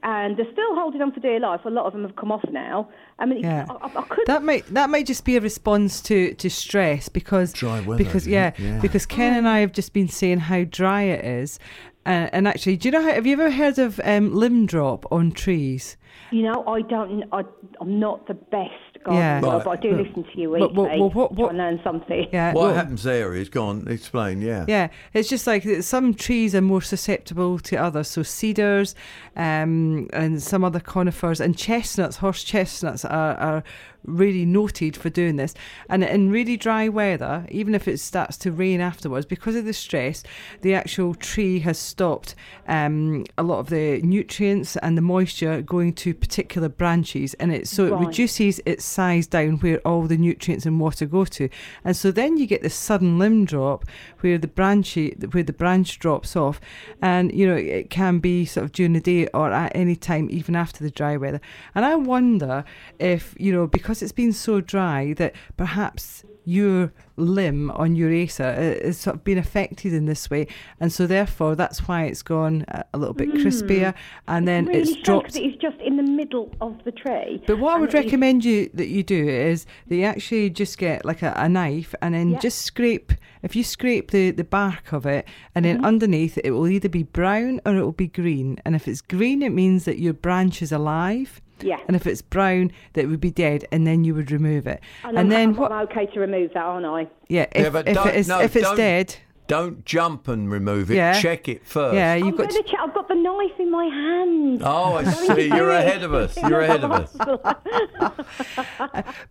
Dry. And they're still holding on for dear life. A lot of them have come off now. I mean, Yeah. I, I- I could. That might that might just be a response to, to stress because Dry weather, because yeah. Yeah. because Ken and I have just been saying how dry it is, uh, and actually, do you know how have you ever heard of um, limb drop on trees? You know, I don't. I, I'm not the best gardener, Yeah. but I do Right. listen to you But- weekly. but- but what- what- and learn something. Yeah, What well- happens there is, go on, explain, yeah. Yeah, it's just like some trees are more susceptible to others. So cedars, um, and some other conifers and chestnuts, horse chestnuts are, are really noted for doing this. And in really dry weather, even if it starts to rain afterwards, because of the stress, the actual tree has stopped um, a lot of the nutrients and the moisture going to particular branches, and it so it reduces its size down where all the nutrients and water go to, and so then you get this sudden limb drop where the branch where the branch drops off, and you know it can be sort of during the day or at any time, even after the dry weather. And I wonder if you know because it's been so dry that perhaps your limb on your acer i- is sort of been affected in this way, and so therefore that's why it's gone a, little bit crispier, and then really it's dropped. it's just in the middle of the tree. But what I would recommend you that you do is that you actually just get like a, a knife and then Yeah. just scrape. If you scrape the, the bark of it, and Mm-hmm. then underneath it will either be brown or it will be green. And if it's green, it means that your branch is alive. Yeah. And if it's brown, that it would be dead, and then you would remove it. And, And I'm, then I'm, what? I'm okay to remove that, aren't I? Yeah, Yeah, if, but if, it is, no, if it's dead, don't jump and remove it. Yeah. Check it first. Yeah, I'm you've got. going to check. I've got the knife in my hand. Oh, I see. You're ahead of us. You're ahead of us.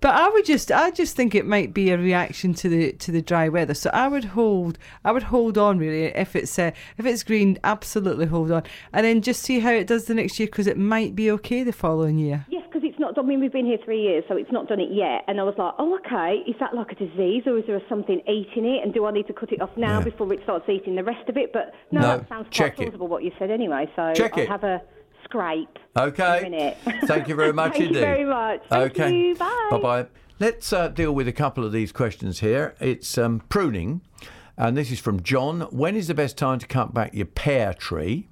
But I would just, I just think it might be a reaction to the to the dry weather. So I would hold, I would hold on really. If it's uh, if it's green, absolutely hold on, and then just see how it does the next year because it might be okay the following year. Yes, because it's not. I mean, we've been here three years, so it's not done it yet. And I was like, oh, okay. Is that like a disease, or is there something eating it? And do I need to cut it off now Yeah. before it starts eating the rest of it? But no, No, that sounds quite it. plausible what you said anyway. So Check I'll it. have a scrape. Okay. In a minute. Thank you very much Thank indeed. Thank you very much. Thank okay. you. Bye. Bye bye. Let's uh, deal with a couple of these questions here. It's um, pruning, and this is from John. When is the best time to cut back your pear tree?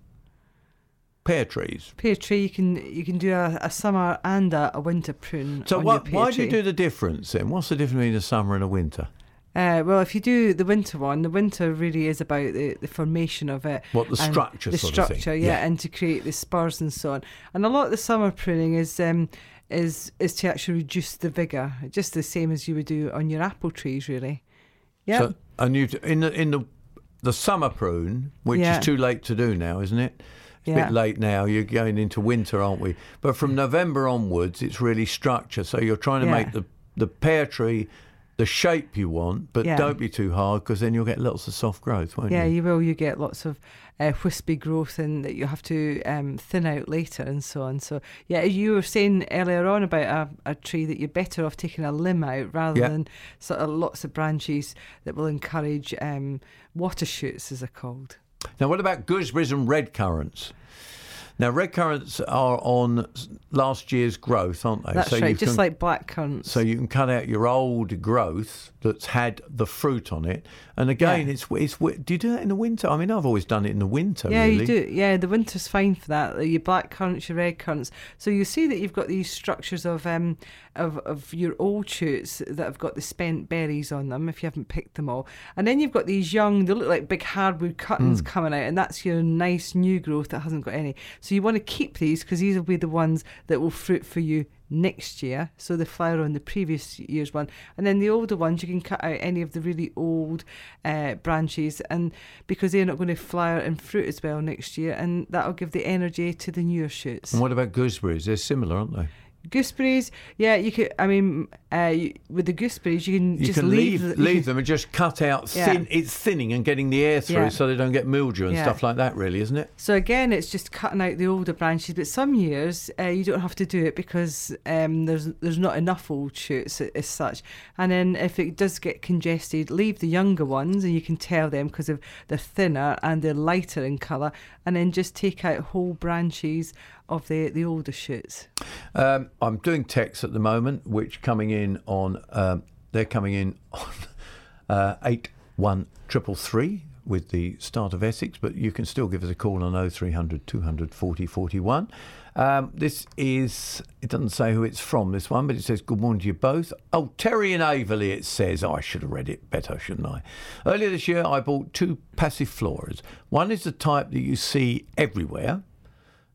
Pear trees. Pear tree, you can you can do a, a summer and a, a winter prune. So on why, your pear why do you do the difference then? What's the difference between a summer and a winter? Uh, well, if you do the winter one, the winter really is about the, the formation of it. What, the structure The sort of thing? structure, yeah, Yeah. and to create the spurs and so on. And a lot of the summer pruning is um, is is to actually reduce the vigour, just the same as you would do on your apple trees, really. Yeah. So, and you in the in the the summer prune, which Yeah. is too late to do now, isn't it? It's a bit late now. You're going into winter, aren't we? But from November onwards, it's really structure. So you're trying to Yeah. make the the pear tree the shape you want, but Yeah. don't be too hard because then you'll get lots of soft growth, won't yeah, you? Yeah, you will. You get lots of uh, wispy growth, and that you have to um, thin out later, and so on. So, yeah, you were saying earlier on about a, a tree that you're better off taking a limb out rather Yeah. than sort of lots of branches that will encourage um, water shoots, as they're called. Now, what about gooseberries and red currants? Now, red currants are on last year's growth, aren't they? That's you right, just can- like black currants. So you can cut out your old growth that's had the fruit on it. And again, Yeah. it's it's. Do you do that in the winter? I mean, I've always done it in the winter. yeah, really. you do. Yeah, the winter's fine for that. Your black currants, your red currants. So you see that you've got these structures of um of, of your old shoots that have got the spent berries on them if you haven't picked them all. And then you've got these young, they look like big hardwood cuttings Mm. coming out, and that's your nice new growth that hasn't got any. So you want to keep these because these will be the ones that will fruit for you next year. So the flower on the previous year's one, and then the older ones you can cut out any of the really old uh, branches, and because they're not going to flower and fruit as well next year, and that'll give the energy to the newer shoots. And what about gooseberries? They're similar, aren't they? Gooseberries, yeah, you could. I mean, uh, you, with the gooseberries, you can You just can leave leave the- leave them and just cut out Yeah. thin. It's thinning and getting the air through, Yeah. so they don't get mildew and Yeah. stuff like that. Really, isn't it? So again, it's just cutting out the older branches. But some years uh, you don't have to do it because um, there's there's not enough old shoots as such. And then if it does get congested, leave the younger ones, and you can tell them because of they're thinner and they're lighter in colour. And then just take out whole branches of the the older shoots. Um, I'm doing texts at the moment, which coming in on um, they're coming in on uh, eight one triple three with the start of Essex, but you can still give us a call on 0300 240 41. Um, this is, it doesn't say who it's from, this one, but it says, Good morning to you both. Oh, Terry and Aveley, it says. I should have read it better, shouldn't I? Earlier this year, I bought two passive passifloras. One is the type that you see everywhere,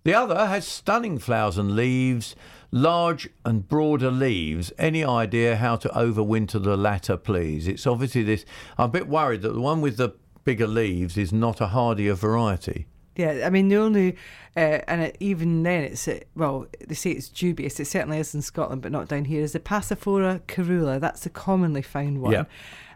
the other has stunning flowers and leaves, large and broader leaves. Any idea how to overwinter the latter, please? It's obviously this. I'm a bit worried that the one with the bigger leaves is not a hardier variety. Yeah, I mean the only, uh, and it, even then it's uh, well they say it's dubious. It certainly is in Scotland, but not down here. Is the Passiflora caerulea? That's the commonly found one. Yeah.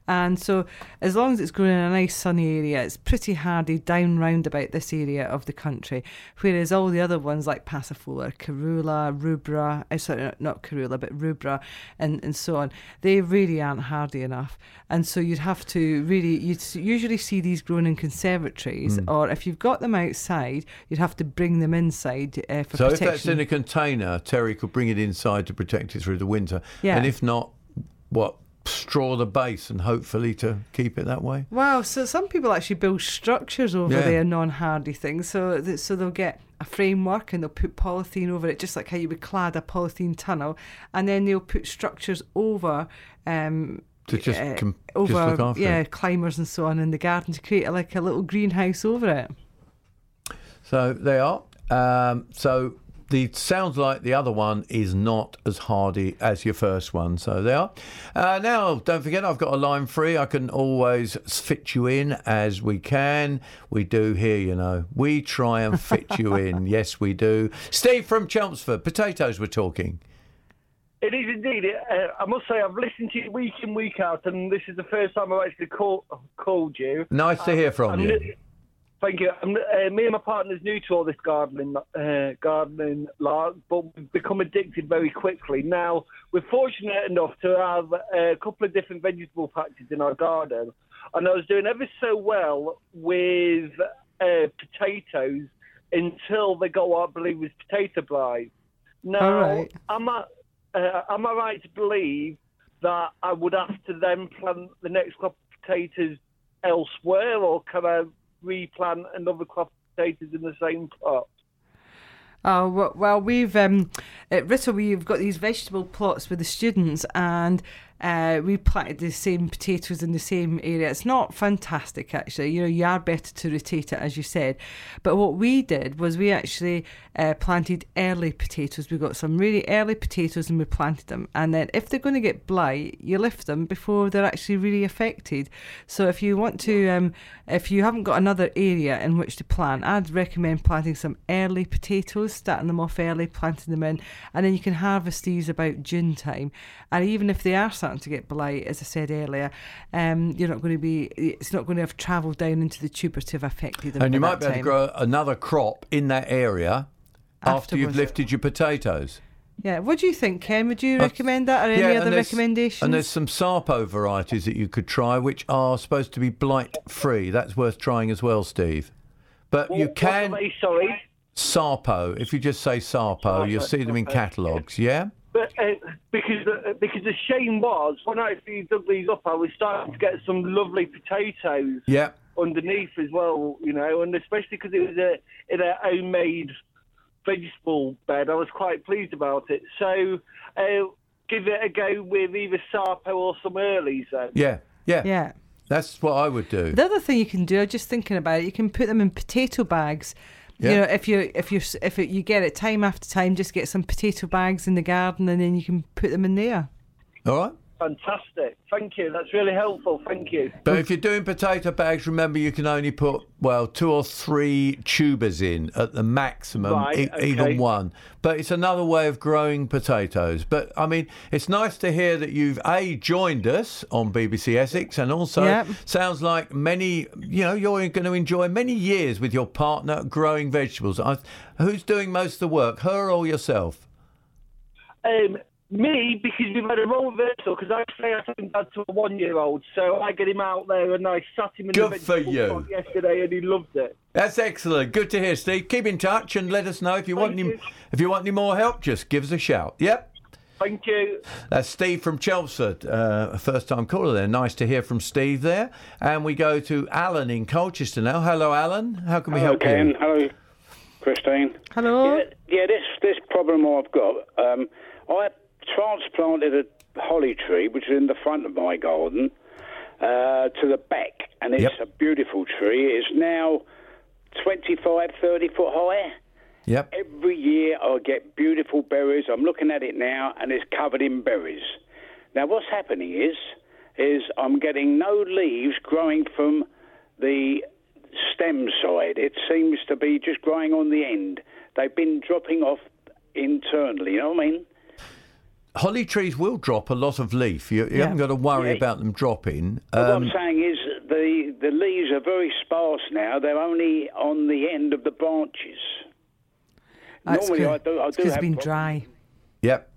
And so, as long as it's grown in a nice sunny area, it's pretty hardy down round about this area of the country. Whereas all the other ones like Passiflora, Caerulea, Rubra, uh, sorry, not- Caerulea, but Rubra, and, and so on, they really aren't hardy enough. And so you'd have to really, you'd usually see these grown in conservatories, Mm. or if you've got them outside, you'd have to bring them inside uh, for so if protection. that's in a container, Terry could bring it inside to protect it through the winter. Yeah. And if not, what? Straw the base and hopefully to keep it that way. Wow, so some people actually build structures over Yeah. their non-hardy things. So th- so they'll get a framework and they'll put polythene over it, just like how you would clad a polythene tunnel, and then they'll put structures over. Um, To just uh, com- just over look after yeah it. climbers and so on in the garden to create like a little greenhouse over it. So they are. Um, so the sounds like the other one is not as hardy as your first one. So there. Are. Uh, now, don't forget, I've got a line free. I can always fit you in as we can. We do here, you know. We try and fit you in. Yes, we do. Steve from Chelmsford. Potatoes. We're talking. It is indeed. Uh, I must say, I've listened to you week in, week out, and this is the first time I've actually call, called you. Nice to Um, hear from you. Thank you. Uh, me and my partner's new to all this gardening, uh, gardening lark, but we've become addicted very quickly. Now, we're fortunate enough to have a couple of different vegetable patches in our garden, and I was doing ever so well with uh, potatoes until they got what I believe was potato blight. Now, right. am I uh, am I right to believe that I would have to then plant the next crop of potatoes elsewhere, or can I replant another crop of potatoes in the same plot? Oh well, we've um, at Writtle we've got these vegetable plots with the students, and uh, we planted the same potatoes in the same area. It's not fantastic actually. You know, you are better to rotate it as you said. But what we did was we actually uh, planted early potatoes. We got some really early potatoes and we planted them. And then if they're going to get blight, you lift them before they're actually really affected. So if you want to, um, if you haven't got another area in which to plant, I'd recommend planting some early potatoes, starting them off early, planting them in, and then you can harvest these about June time. And even if they are to get blight, as I said earlier, um, you're not going to be, it's not going to have travelled down into the tuber to have affected them. And you might be that able to grow another crop in that area after you've lifted your potatoes. Yeah, what do you think, Ken? Would you Uh, recommend that or any Yeah, and other there's- recommendations? And there's some Sarpo varieties that you could try, which are supposed to be blight free. That's worth trying as well, Steve. But you can What are they, sorry. Sarpo. If you just say Sarpo, you'll see them in catalogues. Yeah. But uh, because uh, because the shame was when I actually dug these up, I was starting to get some lovely potatoes Yeah. underneath as well, you know, and especially because it was a in a homemade vegetable bed, I was quite pleased about it. So uh, give it a go with either Sarpo or some earlies then. Yeah. Yeah. Yeah. That's what I would do. The other thing you can do, I'm just thinking about it, you can put them in potato bags. Yeah. You know, if you if you if it, you get it time after time, just get some potato bags in the garden, and then you can put them in there. All right. Fantastic. Thank you. That's really helpful. Thank you. But if you're doing potato bags, remember you can only put well two or three tubers in at the maximum, Right, e- okay. even one. But it's another way of growing potatoes. But I mean, it's nice to hear that you've a joined us on BBC Essex, and also Yep. sounds like many. You know, you're going to enjoy many years with your partner growing vegetables. I, who's doing most of the work, her or yourself? Um, me, because we've had a role reversal, because I say I took him dad to a one-year-old, so I get him out there and I sat him in Good the for vegetable you. yesterday and he loved it. That's excellent. Good to hear, Steve. Keep in touch and let us know if you want any. If you want any more help, just give us a shout. Yep. Thank you. That's Steve from Chelmsford, uh, first-time caller there. Nice to hear from Steve there. And we go to Alan in Colchester now. Hello, Alan. How can we Hello, help Ken. you? Hello, Christine. Hello. Yeah, yeah, this this problem I've got. Um, I transplanted a holly tree, which is in the front of my garden, uh, to the back, and it's Yep. a beautiful tree. It's now 25, 30 foot high. Yep. Every year I get beautiful berries. I'm looking at it now, and it's covered in berries. Now, what's happening is, is I'm getting no leaves growing from the stem side. It seems to be just growing on the end. They've been dropping off internally. You know what I mean? Holly trees will drop a lot of leaf. You, you Yeah. haven't got to worry Yeah. about them dropping. But what Um, I'm saying is the the leaves are very sparse now. They're only on the end of the branches. That's Normally, good. I do. I It's do 'cause it's have been problems. dry. yep.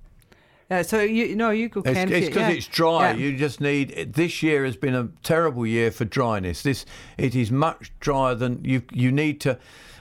Yeah, so you no, you go, It's Ken. if because you- yeah. it's dry. Yeah. You just need. This year has been a terrible year for dryness. This it is much drier than you. You need to.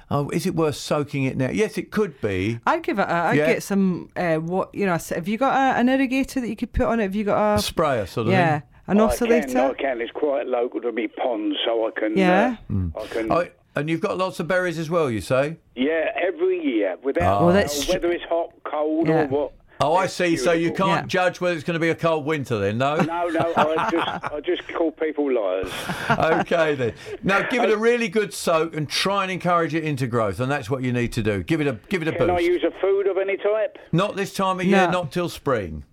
Oh, is it worth soaking it now? Yes, it could be. I'd give it. A, I'd Yeah. get some. Uh, what you know? Have you got a, an irrigator that you could put on it? Have you got a sprayer sort of Yeah, thing. an I oscillator. can, I can. It's quite local to me pond, so I can. Yeah. Uh, I can. Oh, and you've got lots of berries as well. You say? yeah, every year, without Oh. Well, uh, that's whether it's hot, cold, Yeah. or what. Oh, I They're see. So you can't judge whether it's going to be a cold winter then, no? No, no, I just, I just call people liars. okay then. Now give it a really good soak and try and encourage it into growth, and that's what you need to do. Give it a give it a Can boost. I use a food of any type? Not this time of year, No. not till spring.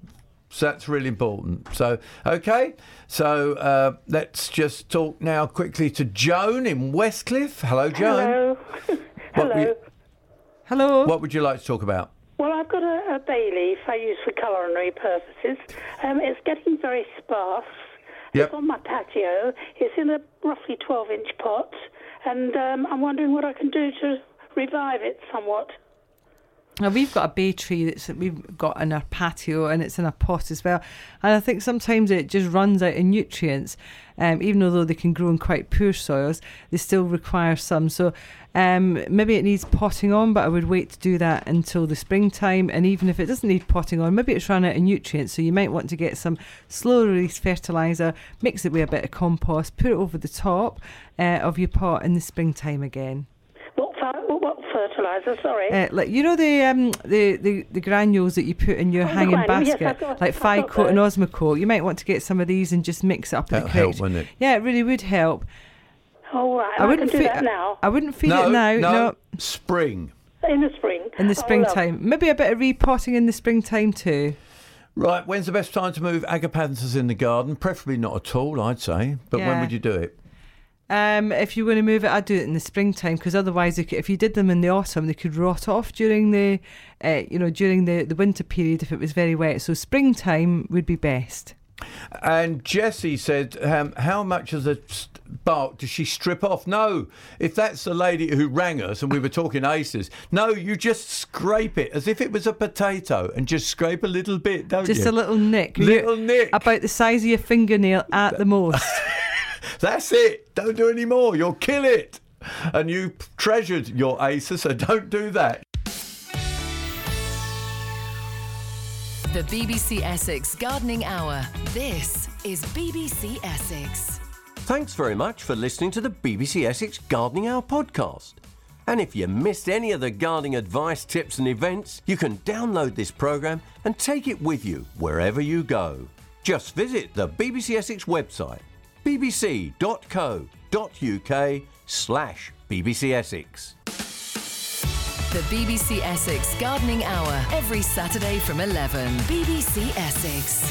So that's really important. So okay, so uh, let's just talk now quickly to Joan in Westcliff. Hello, Joan. Hello. What Hello. would- Hello. What would you like to talk about? Well, I've got a, a bay leaf I use for culinary purposes. Um, it's getting very sparse. Yep. It's on my patio. It's in a roughly 12 inch pot, and um, I'm wondering what I can do to revive it somewhat. Now we've got a bay tree that's we've got in our patio and it's in a pot as well. And I think sometimes it just runs out of nutrients. Um, even though they can grow in quite poor soils, they still require some. So um, maybe it needs potting on, but I would wait to do that until the springtime. And even if it doesn't need potting on, maybe it's run out of nutrients. So you might want to get some slow release fertiliser, mix it with a bit of compost, put it over the top uh, of your pot in the springtime again. What, fer- what fertiliser? Sorry. Uh, like you know the um the, the, the granules that you put in your Oh, hanging granules, yes, basket, I've got- like I've Ficoat and those. Osmocote. You might want to get some of these and just mix it up. That'll help, wouldn't it? Yeah, it really would help. All right, I I, wouldn't can do that now. I wouldn't feed no, it now. no, No, spring. In the spring. in the Oh, springtime. Maybe a bit of repotting in the springtime too. Right, when's the best time to move agapanthus in the garden? Preferably not at all, I'd say. But when would you do it? Um, if you're going to move it, I'd do it in the springtime because otherwise, could, if you did them in the autumn, they could rot off during the, uh, you know, during the, the winter period if it was very wet. So springtime would be best. And Jessie said, um, "How much of the bark does she strip off?" No, if that's the lady who rang us and we were talking acers, no, you just scrape it as if it was a potato and just scrape a little bit, don't Just you? a little nick. Little nick. About the size of your fingernail at the most. That's it. Don't do any more. You'll kill it. And you treasured your acers, so don't do that. The BBC Essex Gardening Hour. This is BBC Essex. Thanks very much for listening to the BBC Essex Gardening Hour podcast. And if you missed any of the gardening advice, tips, and events, you can download this programme and take it with you wherever you go. Just visit the BBC Essex website, bbc.co.uk slash BBC Essex. The BBC Essex Gardening Hour. Every Saturday from 11. BBC Essex.